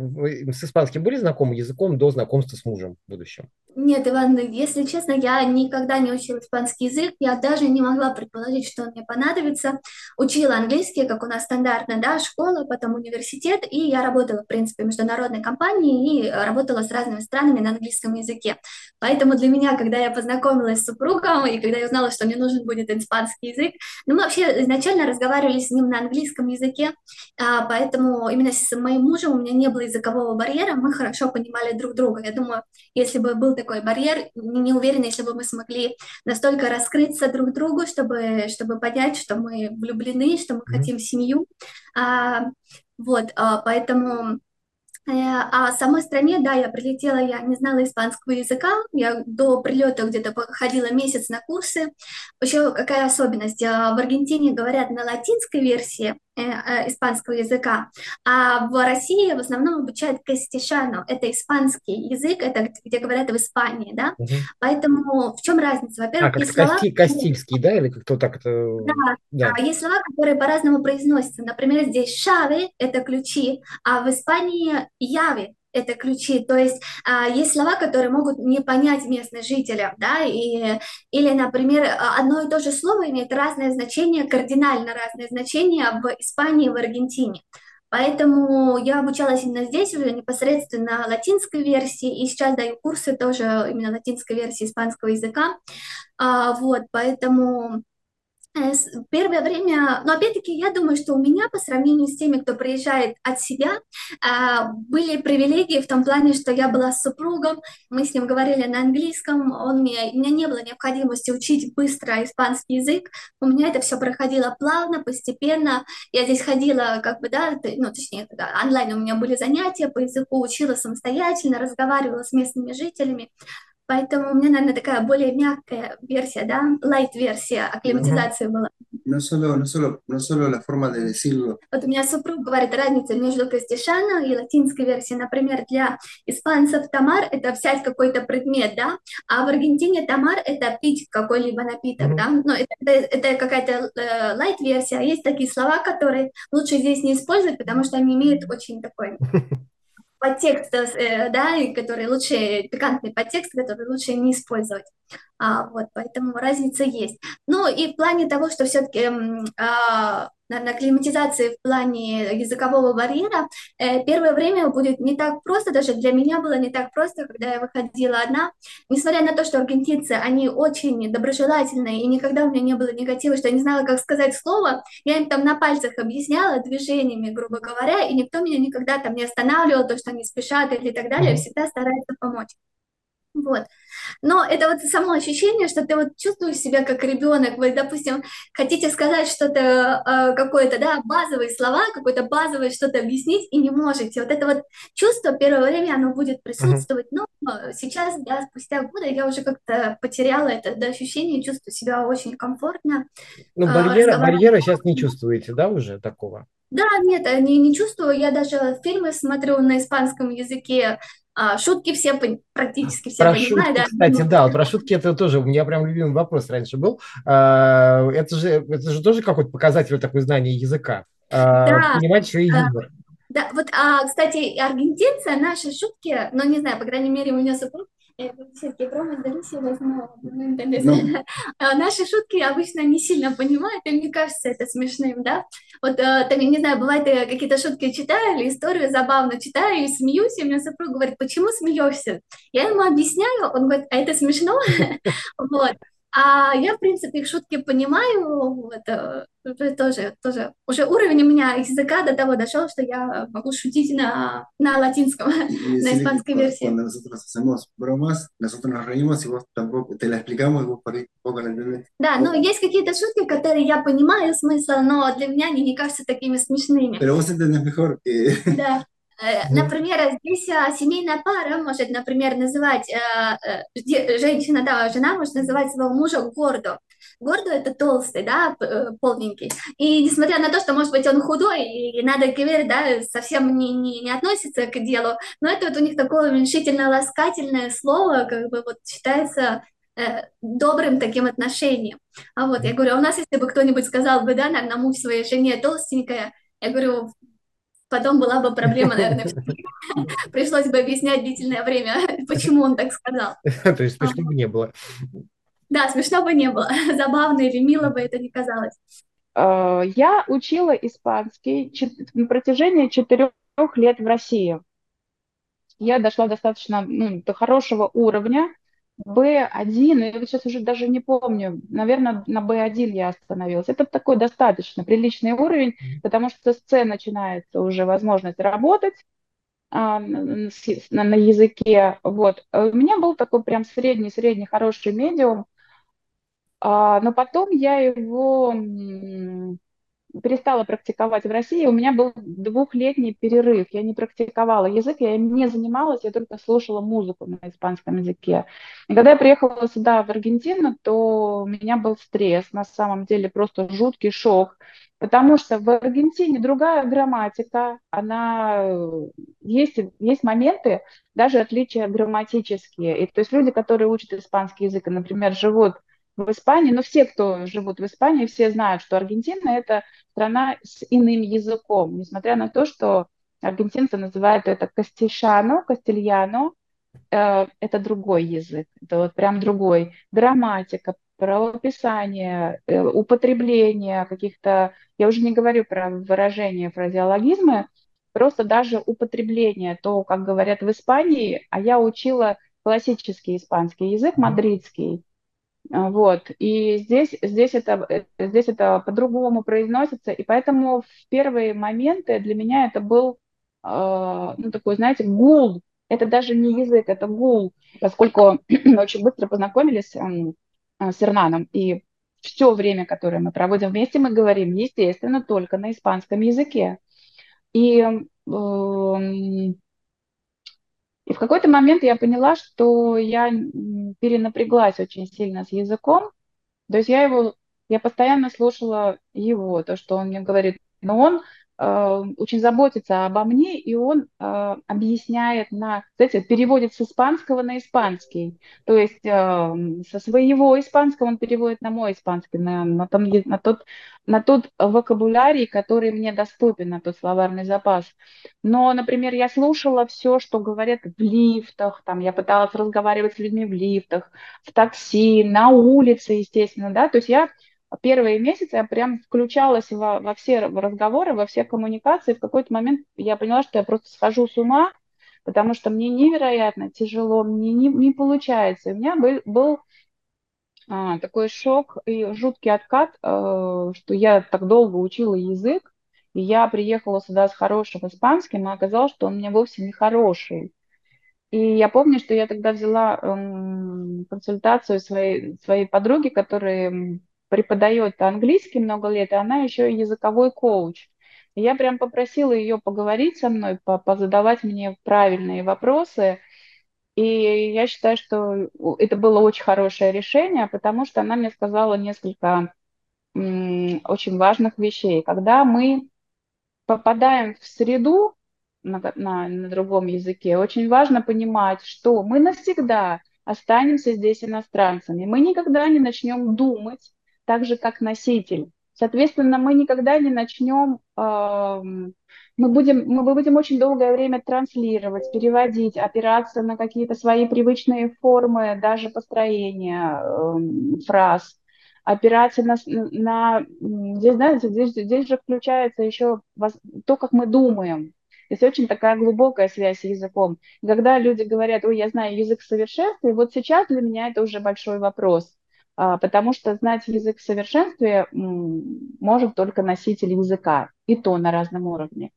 с испанским были знакомы языком до знакомства с мужем в будущем? Нет, Иван, если честно, я никогда не учила испанский язык, я даже не могла предположить, что он мне понадобится. Учила английский, как у нас стандартно, да, школа, потом университет, и я работала, в принципе, в международной компании и работала с разными странами на английском языке. Поэтому для меня, когда я познакомилась с супругом, и когда я узнала, что мне нужен будет испанский язык, ну, мы вообще изначально разговаривали с ним на английском языке, а, поэтому именно с моим мужем у меня не было языкового барьера, мы хорошо понимали друг друга. Я думаю, если бы был такой барьер. Не уверена, если бы мы смогли настолько раскрыться друг другу, чтобы, чтобы понять, что мы влюблены, что мы mm-hmm. хотим семью. А, вот, а, поэтому Э, а в самой стране, да, я прилетела, я не знала испанского языка, я до прилета где-то ходила месяц на курсы. Еще какая особенность? В Аргентине говорят на латинской версии испанского языка, а в России в основном обучают кастишану, это испанский язык, это где говорят в Испании, да, угу. поэтому в чем разница? Во-первых, а, как слова... Кости, Кастильский, да, или кто так это... Да, да. А есть слова, которые по-разному произносятся, например, здесь шавы – это ключи, а в Испании яви это ключи. То есть а, есть слова, которые могут не понять местных жителям, да, и, или, например, одно и то же слово имеет разное значение, кардинально разное значение в Испании и в Аргентине. Поэтому я обучалась именно здесь уже непосредственно латинской версии, и сейчас даю курсы тоже именно латинской версии испанского языка. А, вот, поэтому первое время, но опять-таки я думаю, что у меня по сравнению с теми, кто приезжает от себя, а, были привилегии в том плане, что я была с супругом, мы с ним говорили на английском, он мне, у меня не было необходимости учить быстро испанский язык, у меня это все проходило плавно, постепенно, я здесь ходила как бы, да, ну точнее, онлайн у меня были занятия по языку, учила самостоятельно, разговаривала с местными жителями, Поэтому у меня, наверное, такая более мягкая версия, да, light-версия акклиматизации uh-huh. была. No solo, no, solo, no solo la forma de decirlo. Вот у меня супруг говорит разница между кастишано и латинской версией. Например, для испанцев тамар – это взять какой-то предмет, да, а в Аргентине тамар – это пить какой-либо напиток, mm-hmm. да. Ну, это, это, это какая-то э, light-версия. А есть такие слова, которые лучше здесь не использовать, потому что они имеют очень такой подтекст, э, да, который лучше, пикантный подтекст, который лучше не использовать. А, вот, поэтому разница есть. Ну и в плане того, что все-таки а, на климатизации в плане языкового барьера, э, первое время будет не так просто, даже для меня было не так просто, когда я выходила одна. Несмотря на то, что аргентинцы, они очень доброжелательные, и никогда у меня не было негатива, что я не знала, как сказать слово, я им там на пальцах объясняла движениями, грубо говоря, и никто меня никогда там не останавливал, то, что они спешат или так далее, всегда стараются помочь. Вот. Но это вот само ощущение, что ты вот чувствуешь себя как ребенок. Вы, допустим, хотите сказать что-то, э, какое-то, да, базовые слова, какое-то базовое что-то объяснить и не можете. Вот это вот чувство первое время, оно будет присутствовать. Uh-huh. Но сейчас, да, спустя годы я уже как-то потеряла это да, ощущение, чувствую себя очень комфортно. Ну, барьера, барьера сейчас не чувствуете, да, уже такого? Да, нет, не, не чувствую. Я даже фильмы смотрю на испанском языке, а, шутки все практически все про понимают. Шутки, да. Кстати, да, вот про шутки это тоже у меня прям любимый вопрос раньше был. А, это же, это же тоже какой-то показатель такой знания языка. А, да. Понимать еще и юмор. Да, вот, а, кстати, аргентинцы, наши шутки, ну, не знаю, по крайней мере, у меня супруг, все-таки промо возьму. Ну. Наши шутки обычно не сильно понимают, и мне кажется это смешным, да. Вот, э, там, я не знаю, бывает, я какие-то шутки читаю или историю забавно читаю и смеюсь, и мне супруг говорит, почему смеешься? Я ему объясняю, он говорит, а это смешно? Вот. А я, в принципе, их шутки понимаю, вот, э, тоже, тоже, уже уровень у меня языка до того дошел, что я могу шутить на, на латинском, на испанской версии. Cuando nosotros hacemos bromas, nosotros nos reímos y vos tampoco te la explicamos y vos por ahí poco la entendés. Да, но есть какие-то шутки, которые я понимаю смысл, но для меня они не кажутся такими смешными. Pero vos entendés mejor que... Да. Э, Например, здесь а, семейная пара может, например, называть, э, э, женщина, да, жена может называть своего мужа гордо. Гордо это толстый, да, э, полненький. И несмотря на то, что, может быть, он худой, и надо говорить, да, совсем не, не, не относится к делу, но это вот у них такое уменьшительно-ласкательное слово, как бы вот считается э, добрым таким отношением. А вот, я говорю, а у нас, если бы кто-нибудь сказал бы, да, наверное, муж своей жене толстенькая, я говорю, потом была бы проблема, наверное, пришлось бы объяснять длительное время, почему он так сказал. То есть смешно бы не было. Да, смешно бы не было, забавно или мило бы это не казалось. Э, Я учила испанский на протяжении четырех лет в России. Я дошла достаточно ну, до хорошего уровня, B1, я вот сейчас уже даже не помню, наверное, на B1 я остановилась. Это такой достаточно приличный уровень, потому что с C начинается уже возможность работать а, на, на языке. Вот. А У меня был такой прям средний-средний хороший медиум, но потом я его перестала практиковать в России. У меня был двухлетний перерыв. Я не практиковала язык, я им не занималась, я только слушала музыку на испанском языке. И когда я приехала сюда, в Аргентину, то у меня был стресс, на самом деле просто жуткий шок, потому что в Аргентине другая грамматика, она есть, есть моменты, даже отличия грамматические. И, то есть люди, которые учат испанский язык, например, живут в Испании, но все, кто живут в Испании, все знают, что Аргентина это страна с иным языком, несмотря на то, что аргентинцы называют это кастишано, кастильяно, э, это другой язык, это вот прям другой. Грамматика, правописание, э, употребление каких-то, я уже не говорю про выражения, фразеологизмы, просто даже употребление, то, как говорят в Испании, а я учила классический испанский язык, мадридский, Вот, и здесь, здесь это, э, здесь это по-другому произносится, и поэтому в первые моменты для меня это был, э, ну, такой, знаете, гул, это даже не язык, это гул, поскольку мы очень быстро познакомились а, с Ирнаном, и все время, которое мы проводим вместе, мы говорим, естественно, только на испанском языке. И эм, и в какой-то момент я поняла, что я перенапряглась очень сильно с языком. То есть я его, я постоянно слушала его, то, что он мне говорит. Но он очень заботится обо мне, и он э, объясняет на, знаете, переводит с испанского на испанский. То есть э, со своего испанского он переводит на мой испанский, на, на, том на тот, на тот вокабулярий, который мне доступен, на тот словарный запас. Но, например, я слушала все, что говорят в лифтах, там я пыталась разговаривать с людьми в лифтах, в такси, на улице, естественно, да, то есть я первые месяцы я прям включалась во, во все разговоры, во все коммуникации, в какой-то момент я поняла, что я просто схожу с ума, потому что мне невероятно тяжело, мне не, не получается. У меня был, был а, такой шок и жуткий откат, э, что я так долго учила язык, и я приехала сюда с хорошим испанским, а оказалось, что он меня вовсе не хороший. И я помню, что я тогда взяла эм, консультацию своей, своей подруги, которая преподает английский много лет, и она еще и языковой коуч. Я прям попросила ее поговорить со мной, по- позадавать мне правильные вопросы. И я считаю, что это было очень хорошее решение, потому что она мне сказала несколько очень важных вещей. Когда мы попадаем в среду на, на, на другом языке, очень важно понимать, что мы навсегда останемся здесь иностранцами. Мы никогда не начнем думать так же, как носитель. Соответственно, мы никогда не начнем, ам, мы будем, мы будем очень долгое время транслировать, переводить, опираться на какие-то свои привычные формы, даже построения ам, фраз. опираться на, на здесь, знаете, здесь, здесь же включается еще то, как мы думаем. Здесь очень такая глубокая связь с языком. когда люди говорят, ой, я знаю язык совершенства, и вот сейчас для меня это уже большой вопрос. А, потому что знать язык в совершенстве может только носитель языка, и то на разном уровне.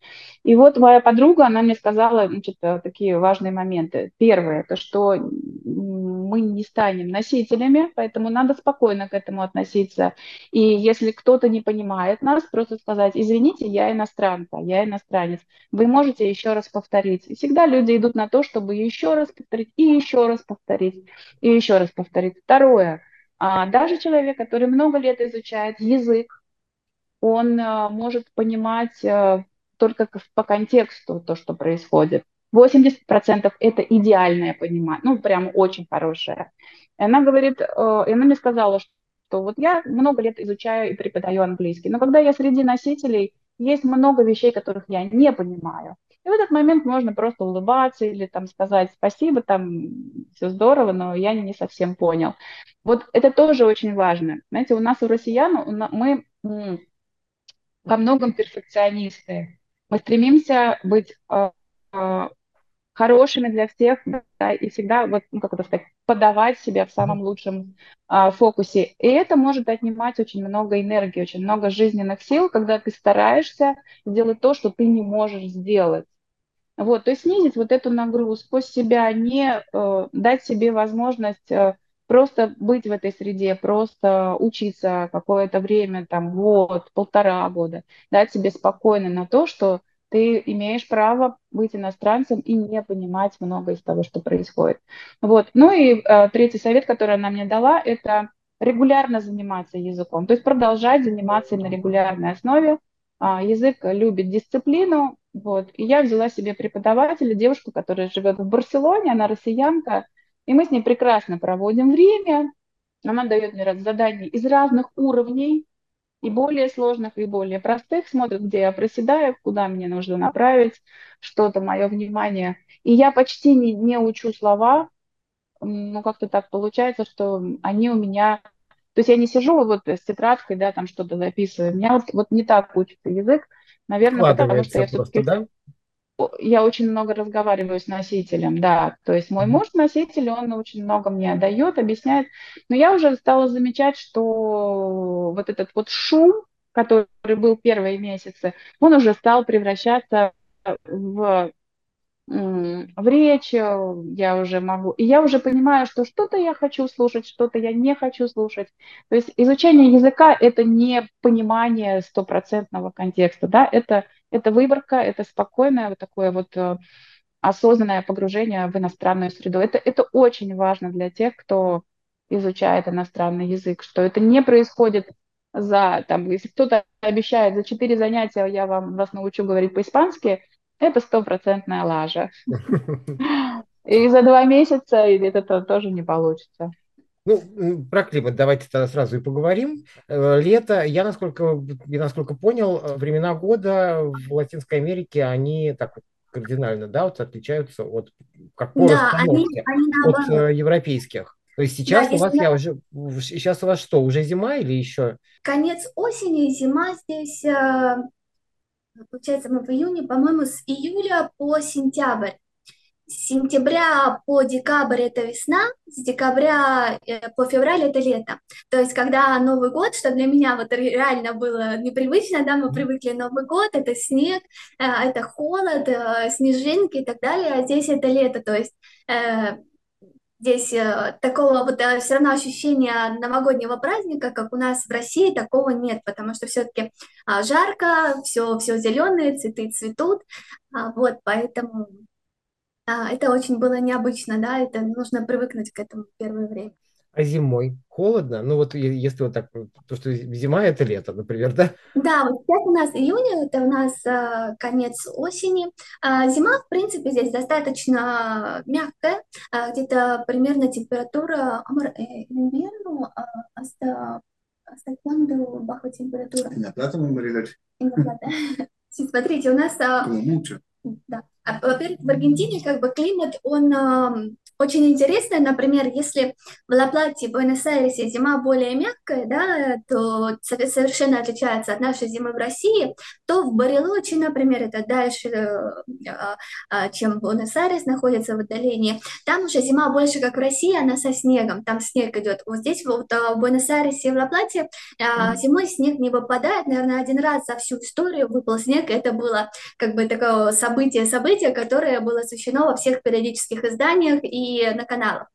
И вот моя подруга, она мне сказала значит, э, такие важные моменты. Первое, это что мы не станем носителями, поэтому надо спокойно к этому относиться. И если кто-то не понимает нас, просто сказать, извините, я иностранка, я иностранец. Вы можете еще раз повторить. И всегда люди идут на то, чтобы еще раз повторить, и еще раз повторить, и еще раз повторить. Второе, а даже человек, который много лет изучает язык, он а, может понимать а, только по контексту то, что происходит. 80% это идеальное понимание, ну, прям очень хорошее. И она говорит, и она мне сказала, что вот я много лет изучаю и преподаю английский, но когда я среди носителей, есть много вещей, которых я не понимаю. И в этот момент можно просто улыбаться или там сказать спасибо, там все здорово, но я не совсем понял. Вот это тоже очень важно. Знаете, у нас у россиян мы во многом перфекционисты. Мы стремимся быть э, хорошими для всех, да, и всегда, вот, ну, как это сказать, подавать себя в самом лучшем а, фокусе. И это может отнимать очень много энергии, очень много жизненных сил, когда ты стараешься сделать то, что ты не можешь сделать. Вот, то есть снизить вот эту нагрузку с себя, не э, дать себе возможность э, просто быть в этой среде, просто учиться какое-то время, там, год, полтора года, дать себе спокойно на то, что ты имеешь право быть иностранцем и не понимать много из того, что происходит. Вот. Ну и э, третий совет, который она мне дала, это регулярно заниматься языком, то есть продолжать заниматься на регулярной основе. А, язык любит дисциплину, вот. И я взяла себе преподавателя, девушку, которая живет в Барселоне, она россиянка, и мы с ней прекрасно проводим время. Она дает мне задания из разных уровней, и более сложных, и более простых, смотрит, где я проседаю, куда мне нужно направить что-то, мое внимание. И я почти не, не учу слова, ну, как-то так получается, что они у меня... То есть я не сижу вот с тетрадкой, да, там что-то записываю. У меня вот, вот не так учится язык, наверное, потому что я все-таки... Да? Я очень много разговариваю с носителем, да. То есть мой муж носитель, он очень много мне дает, объясняет. Но я уже стала замечать, что вот этот вот шум, который был первые месяцы, он уже стал превращаться в в речь, я уже могу, и я уже понимаю, что что-то я хочу слушать, что-то я не хочу слушать. То есть изучение языка – это не понимание стопроцентного контекста, да, это это выборка, это спокойное вот такое вот э, осознанное погружение в иностранную среду. Это, это очень важно для тех, кто изучает иностранный язык, что это не происходит за, там, если кто-то обещает, за четыре занятия я вам, вас научу говорить по-испански, это стопроцентная лажа. И за два месяца это тоже не получится. Ну, про климат давайте тогда сразу и поговорим. Э, лето, я насколько, я насколько понял, э, времена года в Латинской Америке, они так вот кардинально, да, вот отличаются от, как по да, они, они от э, европейских. То есть сейчас да, у вас, я уже, сейчас у вас что, уже зима или еще? Конец осени, зима здесь, получается, мы в июне, по-моему, с июля по сентябрь с сентября по декабрь это весна, с декабря э, по февраль это лето. То есть, когда Новый год, что для меня вот реально было непривычно, да, мы привыкли Новый год, это снег, э, это холод, э, снежинки и так далее, а здесь это лето, то есть здесь такого вот все равно ощущения новогоднего праздника, как у нас в России, такого нет, потому что все-таки а, жарко, все, все зеленые, цветы цветут, а, вот, поэтому это очень было необычно, да, это нужно привыкнуть к этому в первое время. А зимой холодно? Ну вот если вот так, то что зима это лето, например, да? Да, вот сейчас у нас июнь, это у нас а, конец осени. А, зима, в принципе, здесь достаточно мягкая, а, где-то примерно температура инверну, а, hasta, hasta cuándo bajo температура? En la plata, María Смотрите, у нас... Mucho. Да. А, во-первых, в Аргентине как бы климат, он, очень интересно, например, если в Ла-Плате, Буэнос-Айресе зима более мягкая, да, то совершенно отличается от нашей зимы в России, то в Барелочи, например, это дальше, э, а, чем Буэнос-Айрес находится в отдалении, там уже зима больше как в России, она со снегом, там снег идет. Вот здесь вот а, в Буэнос-Айресе и в Ла-Плате а, зимой снег не выпадает, наверное, один раз за всю историю выпал снег, это было как бы такое событие, событие, которое было освещено во всех периодических изданиях и на каналах.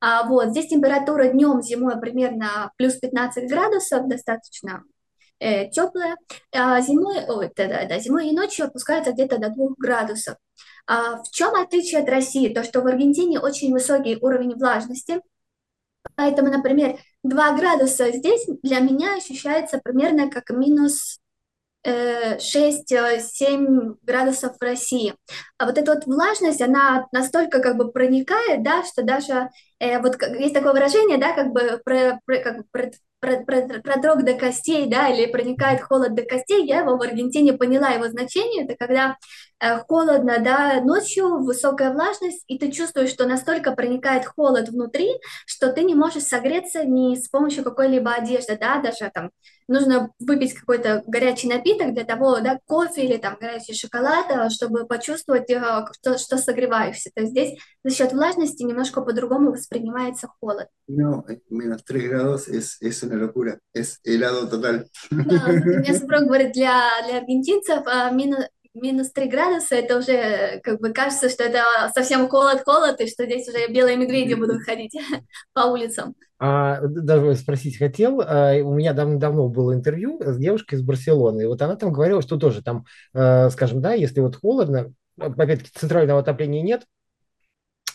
А, вот, здесь температура днем, зимой примерно плюс 15 градусов, достаточно э, теплая. А зимой, ой, да, да, да, зимой и ночью опускается где-то до 2 градусов. А в чем отличие от России? То, что в Аргентине очень высокий уровень влажности, Поэтому, например, 2 градуса здесь для меня ощущается примерно как минус 6-7 градусов в России. А вот эта вот влажность, она настолько как бы проникает, да, что даже э, вот есть такое выражение, да, как бы про, про, как про, продрог до костей, да, или проникает холод до костей, я его в Аргентине поняла его значение, это когда э, холодно, да, ночью, высокая влажность, и ты чувствуешь, что настолько проникает холод внутри, что ты не можешь согреться ни с помощью какой-либо одежды, да, даже там нужно выпить какой-то горячий напиток для того, да, кофе или там горячий шоколад, э, чтобы почувствовать, э, что, что согреваешься. То есть здесь за счет влажности немножко по-другому воспринимается холод. No, menos 3 grados es, es una locura, es helado total. Да, у меня супруг говорит, для, для аргентинцев минус, минус 3 градуса, это уже как бы кажется, что это совсем холод-холод, и что здесь уже белые медведи будут ходить по улицам. А, даже спросить хотел, а, у меня давно было интервью с девушкой из Барселоны, и вот она там говорила, что тоже там, а, скажем, да, если вот холодно, опять-таки центрального отопления нет, а,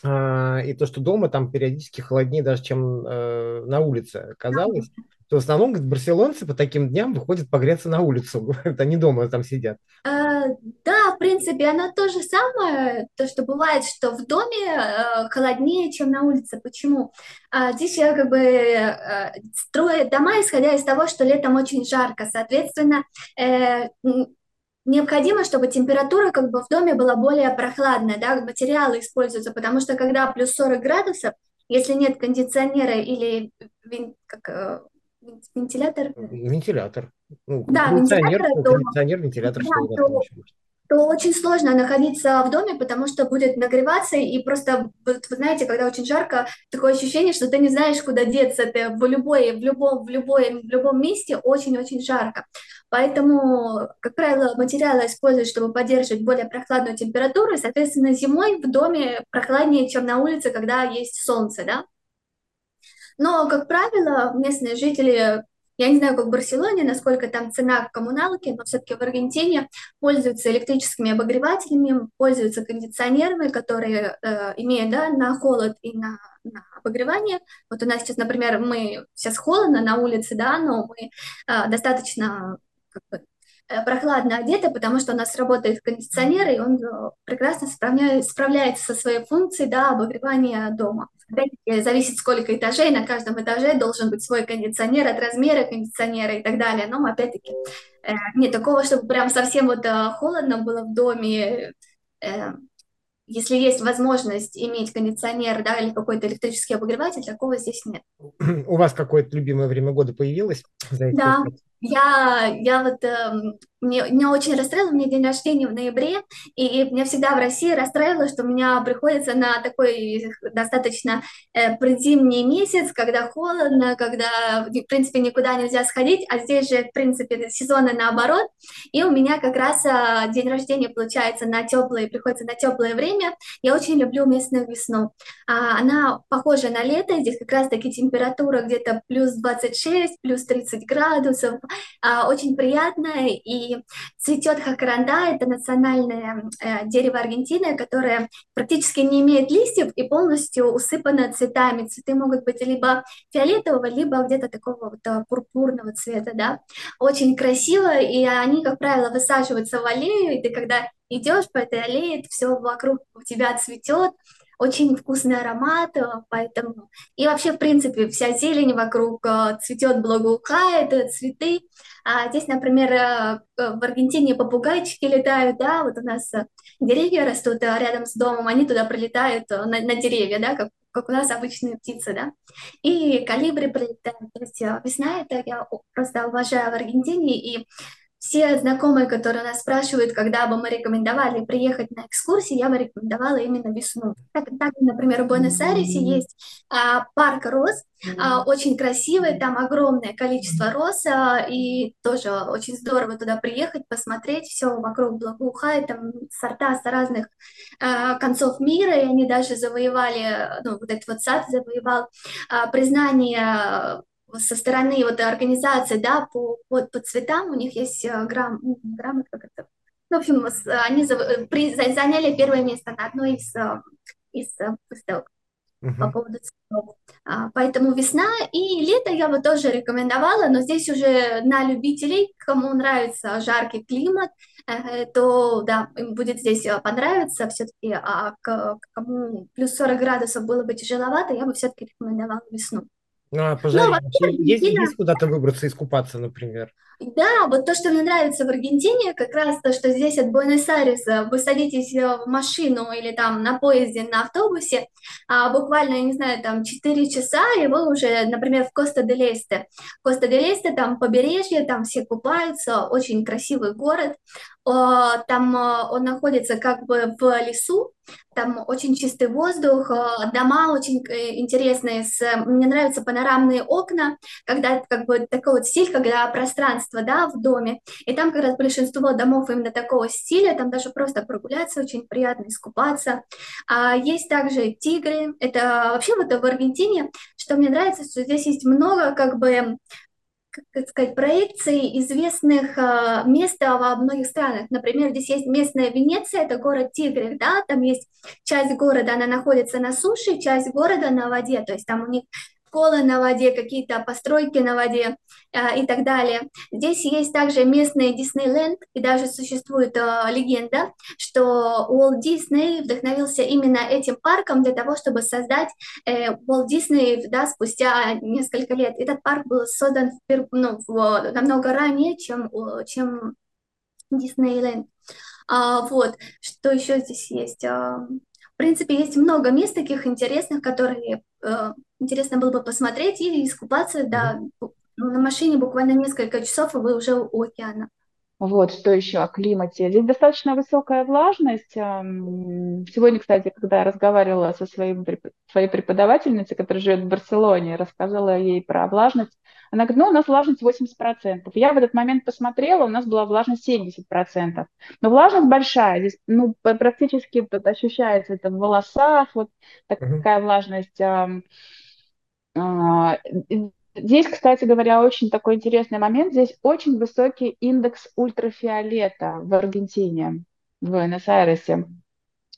и то, что дома там периодически холоднее даже, чем э, на улице казалось, то в основном говорит, барселонцы по таким дням выходят погреться на улицу, они дома там сидят. А, да, в принципе, оно то же самое, то, что бывает, что в доме э, холоднее, чем на улице. Почему? А, здесь я как бы э, строят дома, исходя из того, что летом очень жарко, соответственно, э, необходимо, чтобы температура как бы в доме была более прохладная, да, материалы используются, потому что когда плюс 40 градусов, если нет кондиционера или как, э, вентилятор? Вентилятор. Ну, да, кондиционер, вентилятор, то, кондиционер, вентилятор, да, что то, то очень сложно находиться в доме, потому что будет нагреваться, и просто, вот, вы знаете, когда очень жарко, такое ощущение, что ты не знаешь, куда деться, ты в, любой, в, любом, в, любой, в любом месте очень-очень жарко. Поэтому, как правило, материалы используют, чтобы поддерживать более прохладную температуру, и, соответственно, зимой в доме прохладнее, чем на улице, когда есть солнце, да. Но, как правило, местные жители я не знаю, как в Барселоне, насколько там цена в коммуналке, но все-таки в Аргентине пользуются электрическими обогревателями, пользуются кондиционерами, которые э, имеют да, на холод и на, на обогревание. Вот у нас сейчас, например, мы сейчас холодно на улице, да, но мы э, достаточно как бы, прохладно одеты, потому что у нас работает кондиционер, и он э, прекрасно справляется со своей функцией да, обогревания дома. Опять-таки, зависит, сколько этажей, на каждом этаже должен быть свой кондиционер от размера кондиционера и так далее. Но, опять-таки, э, нет такого, чтобы прям совсем вот э, холодно было в доме. Э, если есть возможность иметь кондиционер да, или какой-то электрический обогреватель, такого здесь нет. У вас какое-то любимое время года появилось? Да, я, я вот, э, мне, меня очень расстроило, у меня день рождения в ноябре, и меня всегда в России расстраивало, что у меня приходится на такой достаточно э, предзимний месяц, когда холодно, когда, в принципе, никуда нельзя сходить, а здесь же, в принципе, сезоны наоборот, и у меня как раз э, день рождения получается на теплое, приходится на теплое время. Я очень люблю местную весну. А, она похожа на лето, здесь как раз-таки температура где-то плюс 26, плюс 30 градусов, очень приятная и цветет хакаранда, это национальное э, дерево Аргентины, которое практически не имеет листьев и полностью усыпано цветами. Цветы могут быть либо фиолетового, либо где-то такого вот э, пурпурного цвета, да. Очень красиво, и они, как правило, высаживаются в аллею, и ты когда идешь по этой аллее, все вокруг у тебя цветет, очень вкусный аромат, э, поэтому... И вообще, в принципе, вся зелень вокруг э, цветет, благоухает, э, цветы. А здесь, например, в Аргентине попугайчики летают, да, вот у нас деревья растут рядом с домом, они туда прилетают на, на деревья, да, как как у нас обычные птицы, да. И калибри прилетают. То есть весна это я просто уважаю в Аргентине, и все знакомые, которые нас спрашивают, когда бы мы рекомендовали приехать на экскурсии, я бы рекомендовала именно весну. Так, так например, в Буэнос-Айресе есть а, парк роз, а, очень красивый, там огромное количество роз, а, и тоже очень здорово туда приехать, посмотреть, все вокруг благоухает, там сорта с разных а, концов мира, и они даже завоевали, ну, вот этот вот сад завоевал а, признание со стороны вот организации, да, по, по, по цветам, у них есть э, грамм, ну, грамм, как это, ну, в общем, они при, заняли первое место на одной из, э, из э, выставок uh-huh. по поводу цветов. А, поэтому весна и лето я бы тоже рекомендовала, но здесь уже на любителей, кому нравится жаркий климат, то да, им будет здесь понравиться все-таки, а кому плюс 40 градусов было бы тяжеловато, я бы все-таки рекомендовала весну. Ну, а по жаре ну, есть, есть куда-то выбраться, искупаться, например? Да, вот то, что мне нравится в Аргентине, как раз то, что здесь от Буэнос-Айреса вы садитесь э, в машину или там на поезде, на автобусе, а буквально, я не знаю, там 4 часа, и вы уже, например, в Коста-дель-Эсте. Коста-дель-Эсте, там побережье, там все купаются, очень красивый город. Там э, он находится как бы в лесу, там очень чистый воздух, э, дома очень интересные, с, мне нравятся панорамные окна, когда как бы такой вот стиль, когда пространство, да, в доме, и там как раз большинство домов именно такого стиля, там даже просто прогуляться очень приятно, искупаться. А есть также тигры, это вообще вот в Аргентине, что мне нравится, что здесь есть много как бы как сказать, проекции известных э, мест во многих странах. Например, здесь есть местная Венеция, это город Тигров, да, там есть часть города, она находится на суше, часть города на воде, то есть там у них школы на воде, какие-то постройки на воде э, и так далее. Здесь есть также местный Диснейленд, и даже существует э, легенда, что Уолт Дисней вдохновился именно этим парком для того, чтобы создать э, Уолт Дисней да, спустя несколько лет. Этот парк был создан в, ну, в, намного ранее, чем, чем Диснейленд. А, вот, что еще здесь есть? А, принципе, есть много мест таких интересных, которые э, интересно было бы посмотреть и искупаться, да, на машине буквально несколько часов, и вы уже у океана. Вот, что еще о климате. Здесь достаточно высокая влажность. Сегодня, кстати, когда я разговаривала со своим, своей преподавательницей, которая живет в Барселоне, рассказала ей про влажность, она говорит, ну, у нас влажность 80%. Я в этот момент посмотрела, у нас была влажность 70%. Но влажность большая, здесь ну, практически ощущается это в волосах, вот такая uh-huh. влажность. А, здесь, кстати говоря, очень такой интересный момент. Здесь очень высокий индекс ультрафиолета в Аргентине, в Буэнос-Айресе.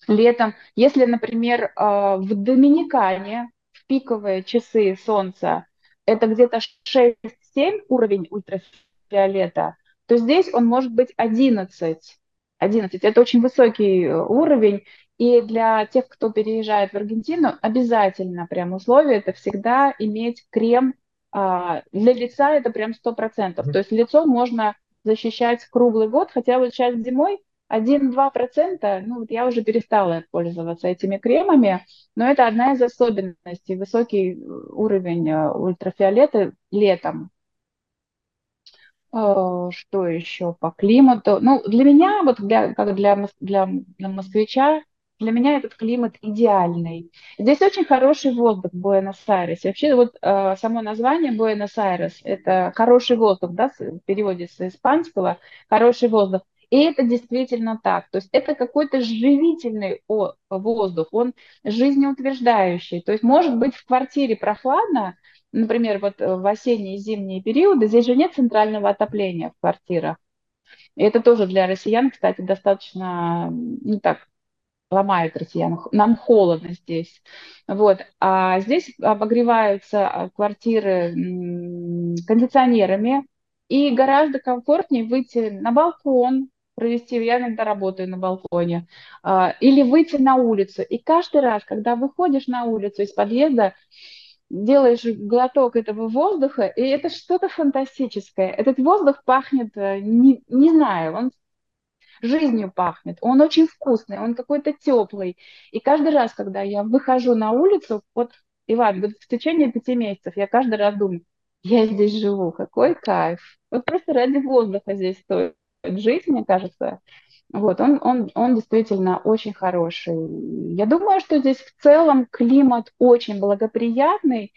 Летом, если, например, а, в Доминикане в пиковые часы солнца это где-то 6-7 уровень ультрафиолета, то здесь он может быть 11. 11. Это очень высокий э, уровень, и для тех, кто переезжает в Аргентину, обязательно прям условие это всегда иметь крем а, для лица это прям 100%. То есть лицо можно защищать круглый год, хотя вот сейчас зимой 1-2%, ну вот я уже перестала пользоваться этими кремами, но это одна из особенностей, высокий уровень э, ультрафиолета летом. Э, что еще по климату? Ну, для меня, вот для, как для, для, для москвича, для меня этот климат идеальный. Здесь очень хороший воздух в Буэнос-Айресе. Вообще вот э, само название Буэнос-Айрес – это хороший воздух, да, в переводе с испанского, хороший воздух. И это действительно так. То есть это какой-то живительный воздух, он жизнеутверждающий. То есть может быть в квартире прохладно, например, вот в осенние и зимние периоды, здесь же нет центрального отопления в квартирах. И это тоже для россиян, кстати, достаточно, ну так, ломает россиян. Нам холодно здесь. Вот. А здесь обогреваются а, квартиры кондиционерами, и гораздо комфортнее выйти на балкон, провести, я иногда работаю на балконе, а, или выйти на улицу. И каждый раз, когда выходишь на улицу из подъезда, делаешь глоток этого воздуха, и это что-то фантастическое. Этот воздух пахнет, э, не, не знаю, он жизнью пахнет, он очень вкусный, он какой-то теплый. И каждый раз, когда я выхожу на улицу, вот, Иван, вот в течение пяти месяцев я каждый раз думаю, я здесь живу, какой кайф. Вот просто ради воздуха здесь стоит жить, мне кажется. Вот, он, он, он действительно очень хороший. Я думаю, что здесь в целом климат очень благоприятный,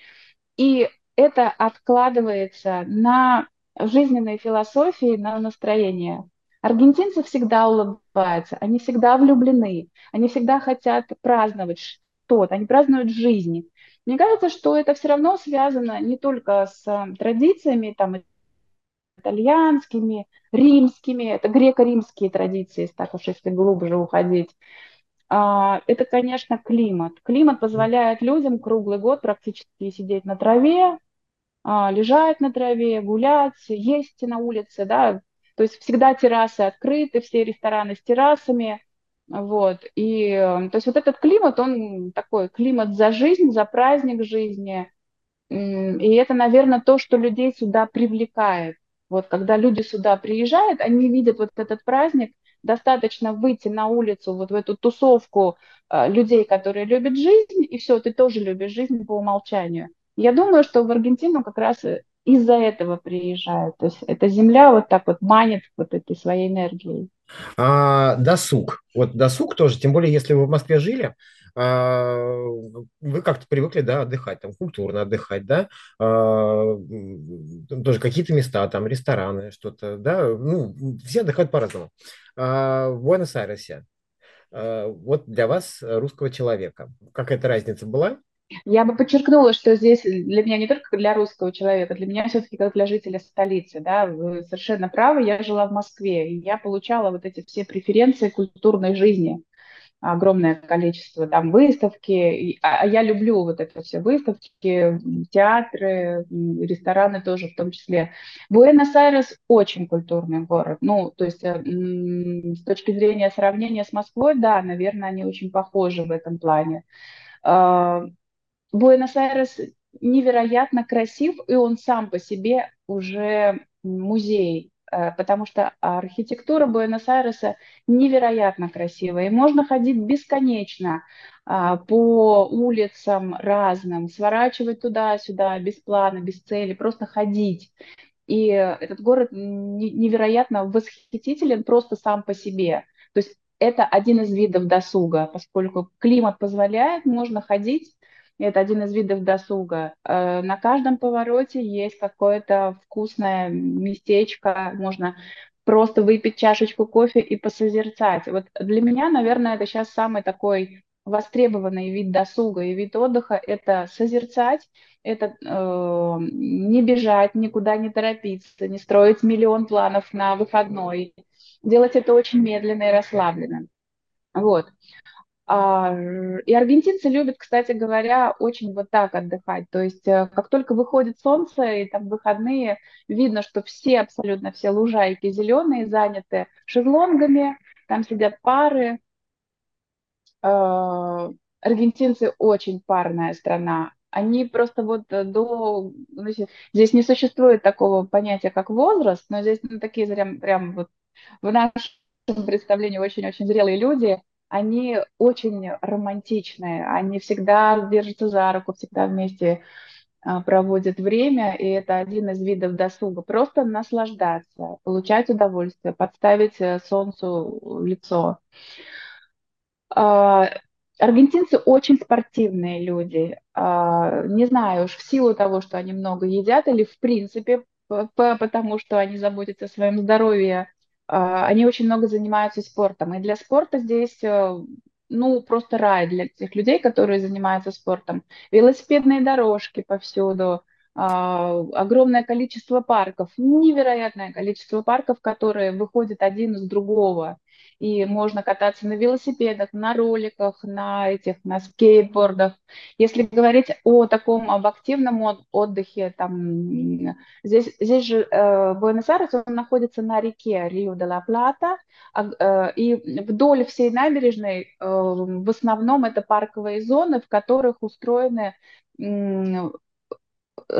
и это откладывается на жизненной философии, на настроение. Аргентинцы всегда улыбаются, они всегда влюблены, они всегда хотят праздновать что-то, они празднуют жизни. Мне кажется, что это все равно связано не только с традициями там, итальянскими, римскими, это греко-римские традиции, если так уж если глубже уходить. А, это, конечно, климат. Климат позволяет людям круглый год практически сидеть на траве, а, лежать на траве, гулять, есть на улице, да, то есть всегда террасы открыты, все рестораны с террасами, вот, и то есть вот этот климат, он такой климат за жизнь, за праздник жизни, и это, наверное, то, что людей сюда привлекает. Вот когда люди сюда приезжают, они видят вот этот праздник, достаточно выйти на улицу, вот в эту тусовку э, людей, которые любят жизнь, и все, ты тоже любишь жизнь по умолчанию. Я думаю, что в Аргентину как раз из-за этого приезжают. То есть эта земля вот так вот манит вот этой своей энергией. А, досуг. Вот досуг тоже, тем более, если вы в Москве жили, вы как-то привыкли, да, отдыхать, там, культурно отдыхать, да, а, тоже какие-то места, там, рестораны, что-то, да, ну, все отдыхают по-разному. А, в Буэнос-Айресе, вот для вас, русского человека, какая-то разница была? Я бы подчеркнула, что здесь для меня не только для русского человека, для меня все-таки как для жителя столицы, да, вы совершенно правы, я жила в Москве, и я получала вот эти все преференции культурной жизни, огромное количество там выставки, а, а я люблю вот это все выставки, театры, рестораны тоже в том числе. Буэнос-Айрес очень культурный город, ну, то есть э, с точки зрения сравнения с Москвой, да, наверное, они очень похожи в этом плане. А, Буэнос-Айрес невероятно красив, и он сам по себе уже музей потому что архитектура Буэнос-Айреса невероятно красивая, и можно ходить бесконечно а, по улицам разным, сворачивать туда-сюда без плана, без цели, просто ходить. И этот город невероятно восхитителен просто сам по себе. То есть это один из видов досуга, поскольку климат позволяет, можно ходить это один из видов досуга. Э, на каждом повороте есть какое-то вкусное местечко, можно просто выпить чашечку кофе и посозерцать. Вот для меня, наверное, это сейчас самый такой востребованный вид досуга и вид отдыха – это созерцать, это э, не бежать, никуда не торопиться, не строить миллион планов на выходной, делать это очень медленно и расслабленно. Вот. А, и аргентинцы любят, кстати говоря, очень вот так отдыхать. То есть э, как только выходит солнце и там выходные, видно, что все, абсолютно все лужайки зеленые, заняты шезлонгами, там сидят пары. А, аргентинцы очень парная страна. Они просто вот до... Значит, здесь не существует такого понятия, как возраст, но здесь ну, такие прям, прям вот в нашем представлении очень-очень зрелые люди – они очень романтичные, они всегда держатся за руку, всегда вместе а, проводят время, и это один из видов досуга. Просто наслаждаться, получать удовольствие, подставить э, солнцу лицо. А, аргентинцы очень спортивные люди. А, не знаю уж в силу того, что они много едят, или в принципе потому что они заботятся о своем здоровье, они очень много занимаются спортом. И для спорта здесь, э, ну, просто рай для тех людей, которые занимаются спортом. Велосипедные дорожки повсюду, а, огромное количество парков, невероятное количество парков, которые выходят один из другого и можно кататься на велосипедах, на роликах, на этих, на скейтбордах. Если говорить о таком, об активном отдыхе, там, здесь, здесь же э, Буэнос-Айрес, он находится на реке Рио-де-ла-Плата, э, и вдоль всей набережной э, в основном это парковые зоны, в которых устроены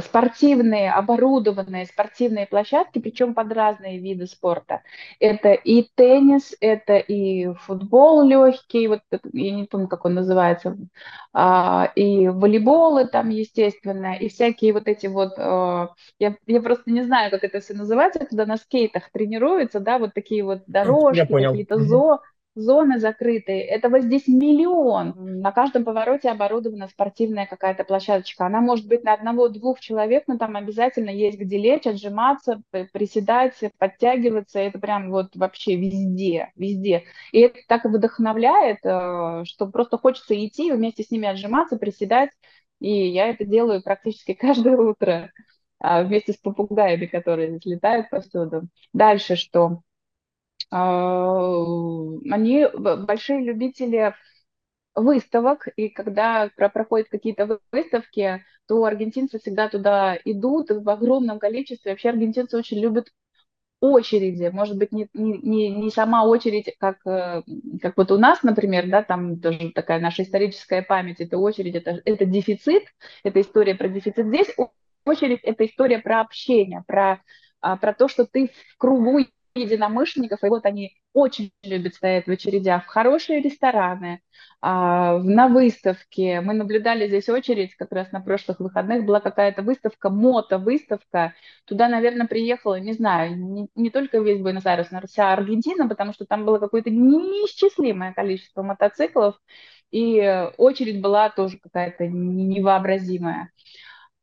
спортивные, оборудованные спортивные площадки, причем под разные виды спорта. Это и теннис, это и футбол легкий, вот я не помню, как он называется, а, и волейболы там, естественно, и всякие вот эти вот, а, я, я просто не знаю, как это все называется, когда на скейтах тренируются, да, вот такие вот дорожки, какие-то зо, зоны закрытые. Этого здесь миллион. На каждом повороте оборудована спортивная какая-то площадочка. Она может быть на одного-двух человек, но там обязательно есть где лечь, отжиматься, приседать, подтягиваться. Это прям вот вообще везде, везде. И это так вдохновляет, э, что просто хочется идти вместе с ними отжиматься, приседать. И я это делаю практически каждое утро а, вместе с попугаями, которые летают повсюду. Дальше что? А, они большие любители выставок, и когда проходят какие-то выставки, то аргентинцы всегда туда идут в огромном количестве. Вообще аргентинцы очень любят очереди, может быть, не, не, не сама очередь, как, э, как вот у нас, например, да, там тоже такая наша историческая память, это очередь, это, это дефицит, это история про дефицит. Здесь очередь – это история про общение, про, а, про то, что ты в кругу единомышленников, и вот они очень любят стоять в очередях в хорошие рестораны, а, на выставке. Мы наблюдали здесь очередь, как раз на прошлых выходных была какая-то выставка, мото-выставка. Туда, наверное, приехала, не знаю, не, не только весь Буэнос-Айрес, но вся Аргентина, потому что там было какое-то неисчислимое количество мотоциклов, и очередь была тоже какая-то невообразимая.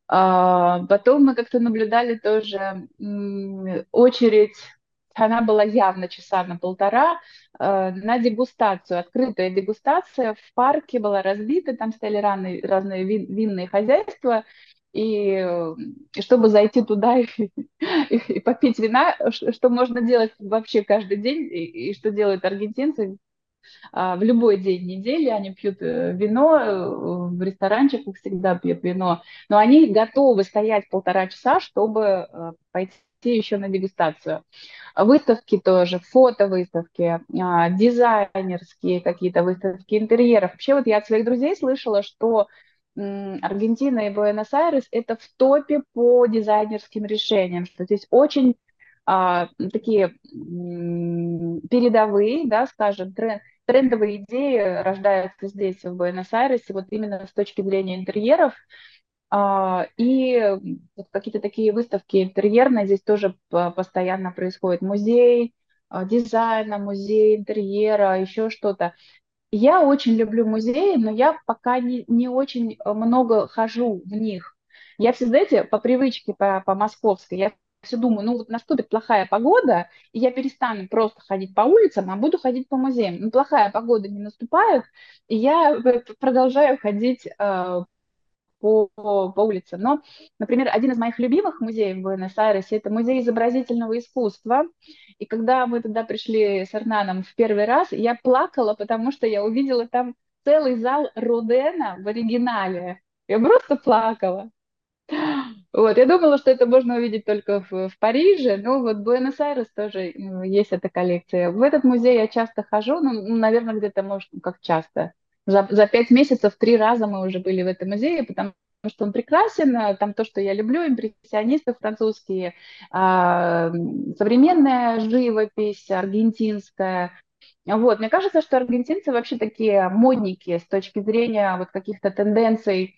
А, потом мы как-то наблюдали тоже очередь она была явно часа на полтора, э, на дегустацию, открытая дегустация в парке была разбита, там стояли разные, разные винные хозяйства, и, э, и чтобы зайти туда и, и, и попить вина, что можно делать вообще каждый день, и, и что делают аргентинцы, а, в любой день недели они пьют э, вино, в ресторанчиках всегда пьют вино, но они готовы стоять полтора часа, чтобы пойти еще на дегустацию. Выставки тоже, фотовыставки, а, дизайнерские какие-то выставки интерьеров. Вообще вот я от своих друзей слышала, что Аргентина и Буэнос-Айрес это в топе по дизайнерским решениям, что здесь очень а, такие передовые, да, скажем, тренд, трендовые идеи рождаются здесь, в Буэнос-Айресе, вот именно с точки зрения интерьеров, и какие-то такие выставки интерьерные здесь тоже постоянно происходят. Музей а, дизайна, музей интерьера, еще что-то. Я очень люблю музеи, но я пока не, не очень много хожу в них. Я все, знаете, по привычке, по, по московской, я все думаю, ну вот наступит плохая погода, и я перестану просто ходить по улицам, а буду ходить по музеям. Ну, плохая погода не наступает, и я продолжаю ходить э, по, по улице. Но, например, один из моих любимых музеев в Буэнос-Айресе – это музей изобразительного искусства. И когда мы туда пришли с Арнаном в первый раз, я плакала, потому что я увидела там целый зал Родена в оригинале. Я просто плакала. Вот, я думала, что это можно увидеть только в, в Париже, но вот Буэнос-Айрес тоже ну, есть эта коллекция. В этот музей я часто хожу, ну, наверное, где-то, может, как часто, за, за пять месяцев три раза мы уже были в этом музее, потому что он прекрасен, там то, что я люблю, импрессионисты французские, а, современная живопись аргентинская. Вот, мне кажется, что аргентинцы вообще такие модники с точки зрения вот каких-то тенденций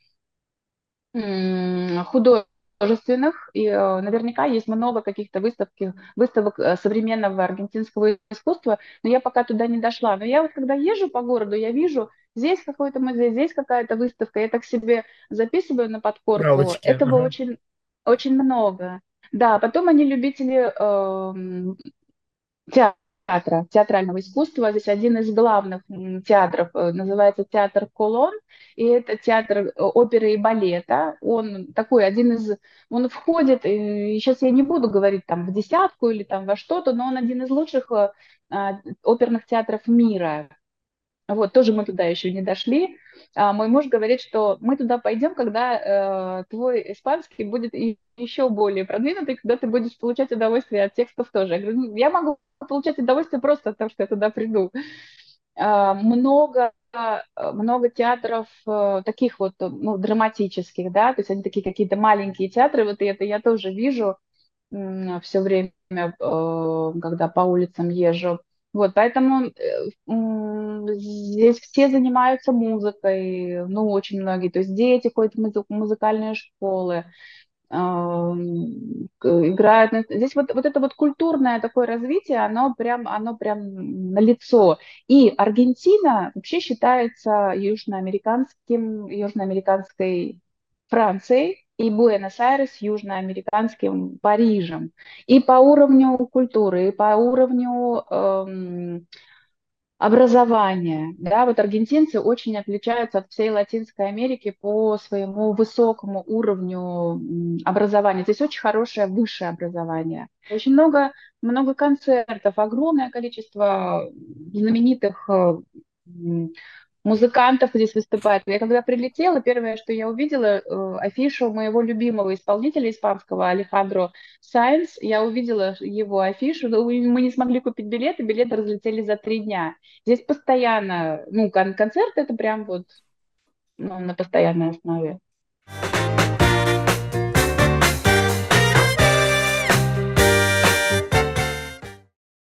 художественных художественных, и э, наверняка есть много каких-то выставки, выставок э, современного аргентинского искусства, но я пока туда не дошла. Но я вот когда езжу по городу, я вижу, здесь какой-то музей, здесь какая-то выставка, я так себе записываю на подкорку. Галочки, Этого ага. очень, очень много. Да, потом они любители э, театра театра, театрального искусства. Здесь один из главных театров э, называется театр Колон, и это театр э, оперы и балета. Он такой один из, он входит, и сейчас я не буду говорить там в десятку или там во что-то, но он один из лучших э, а, оперных театров мира. Вот, тоже мы туда еще не дошли. А мой муж говорит, что мы туда пойдем, когда э, твой испанский будет еще более продвинутый, когда ты будешь получать удовольствие от текстов тоже. Я говорю, «Ну, я могу получать удовольствие просто от того, что я туда приду. Э, много много театров таких вот, ну, драматических, да, то есть они такие какие-то маленькие театры, вот это я тоже вижу все время, когда по улицам езжу. Вот, поэтому здесь все занимаются музыкой, ну, очень многие, то есть дети ходят в музыкальные школы, играют. Здесь вот, вот это вот культурное такое развитие, оно прям, оно прям на лицо. И Аргентина вообще считается южноамериканским, южноамериканской Францией, и Буэнос-Айрес южноамериканским Парижем. И по уровню культуры, и по уровню эм, образования. Да, вот аргентинцы очень отличаются от всей Латинской Америки по своему высокому уровню образования. Здесь очень хорошее высшее образование. Очень много, много концертов, огромное количество знаменитых э, музыкантов здесь выступает. Я когда прилетела, первое, что я увидела, э, афишу моего любимого исполнителя испанского Алехандро Сайнс. Я увидела его афишу, но мы не смогли купить билеты, билеты разлетели за три дня. Здесь постоянно, ну, кон концерт это прям вот ну, на постоянной основе.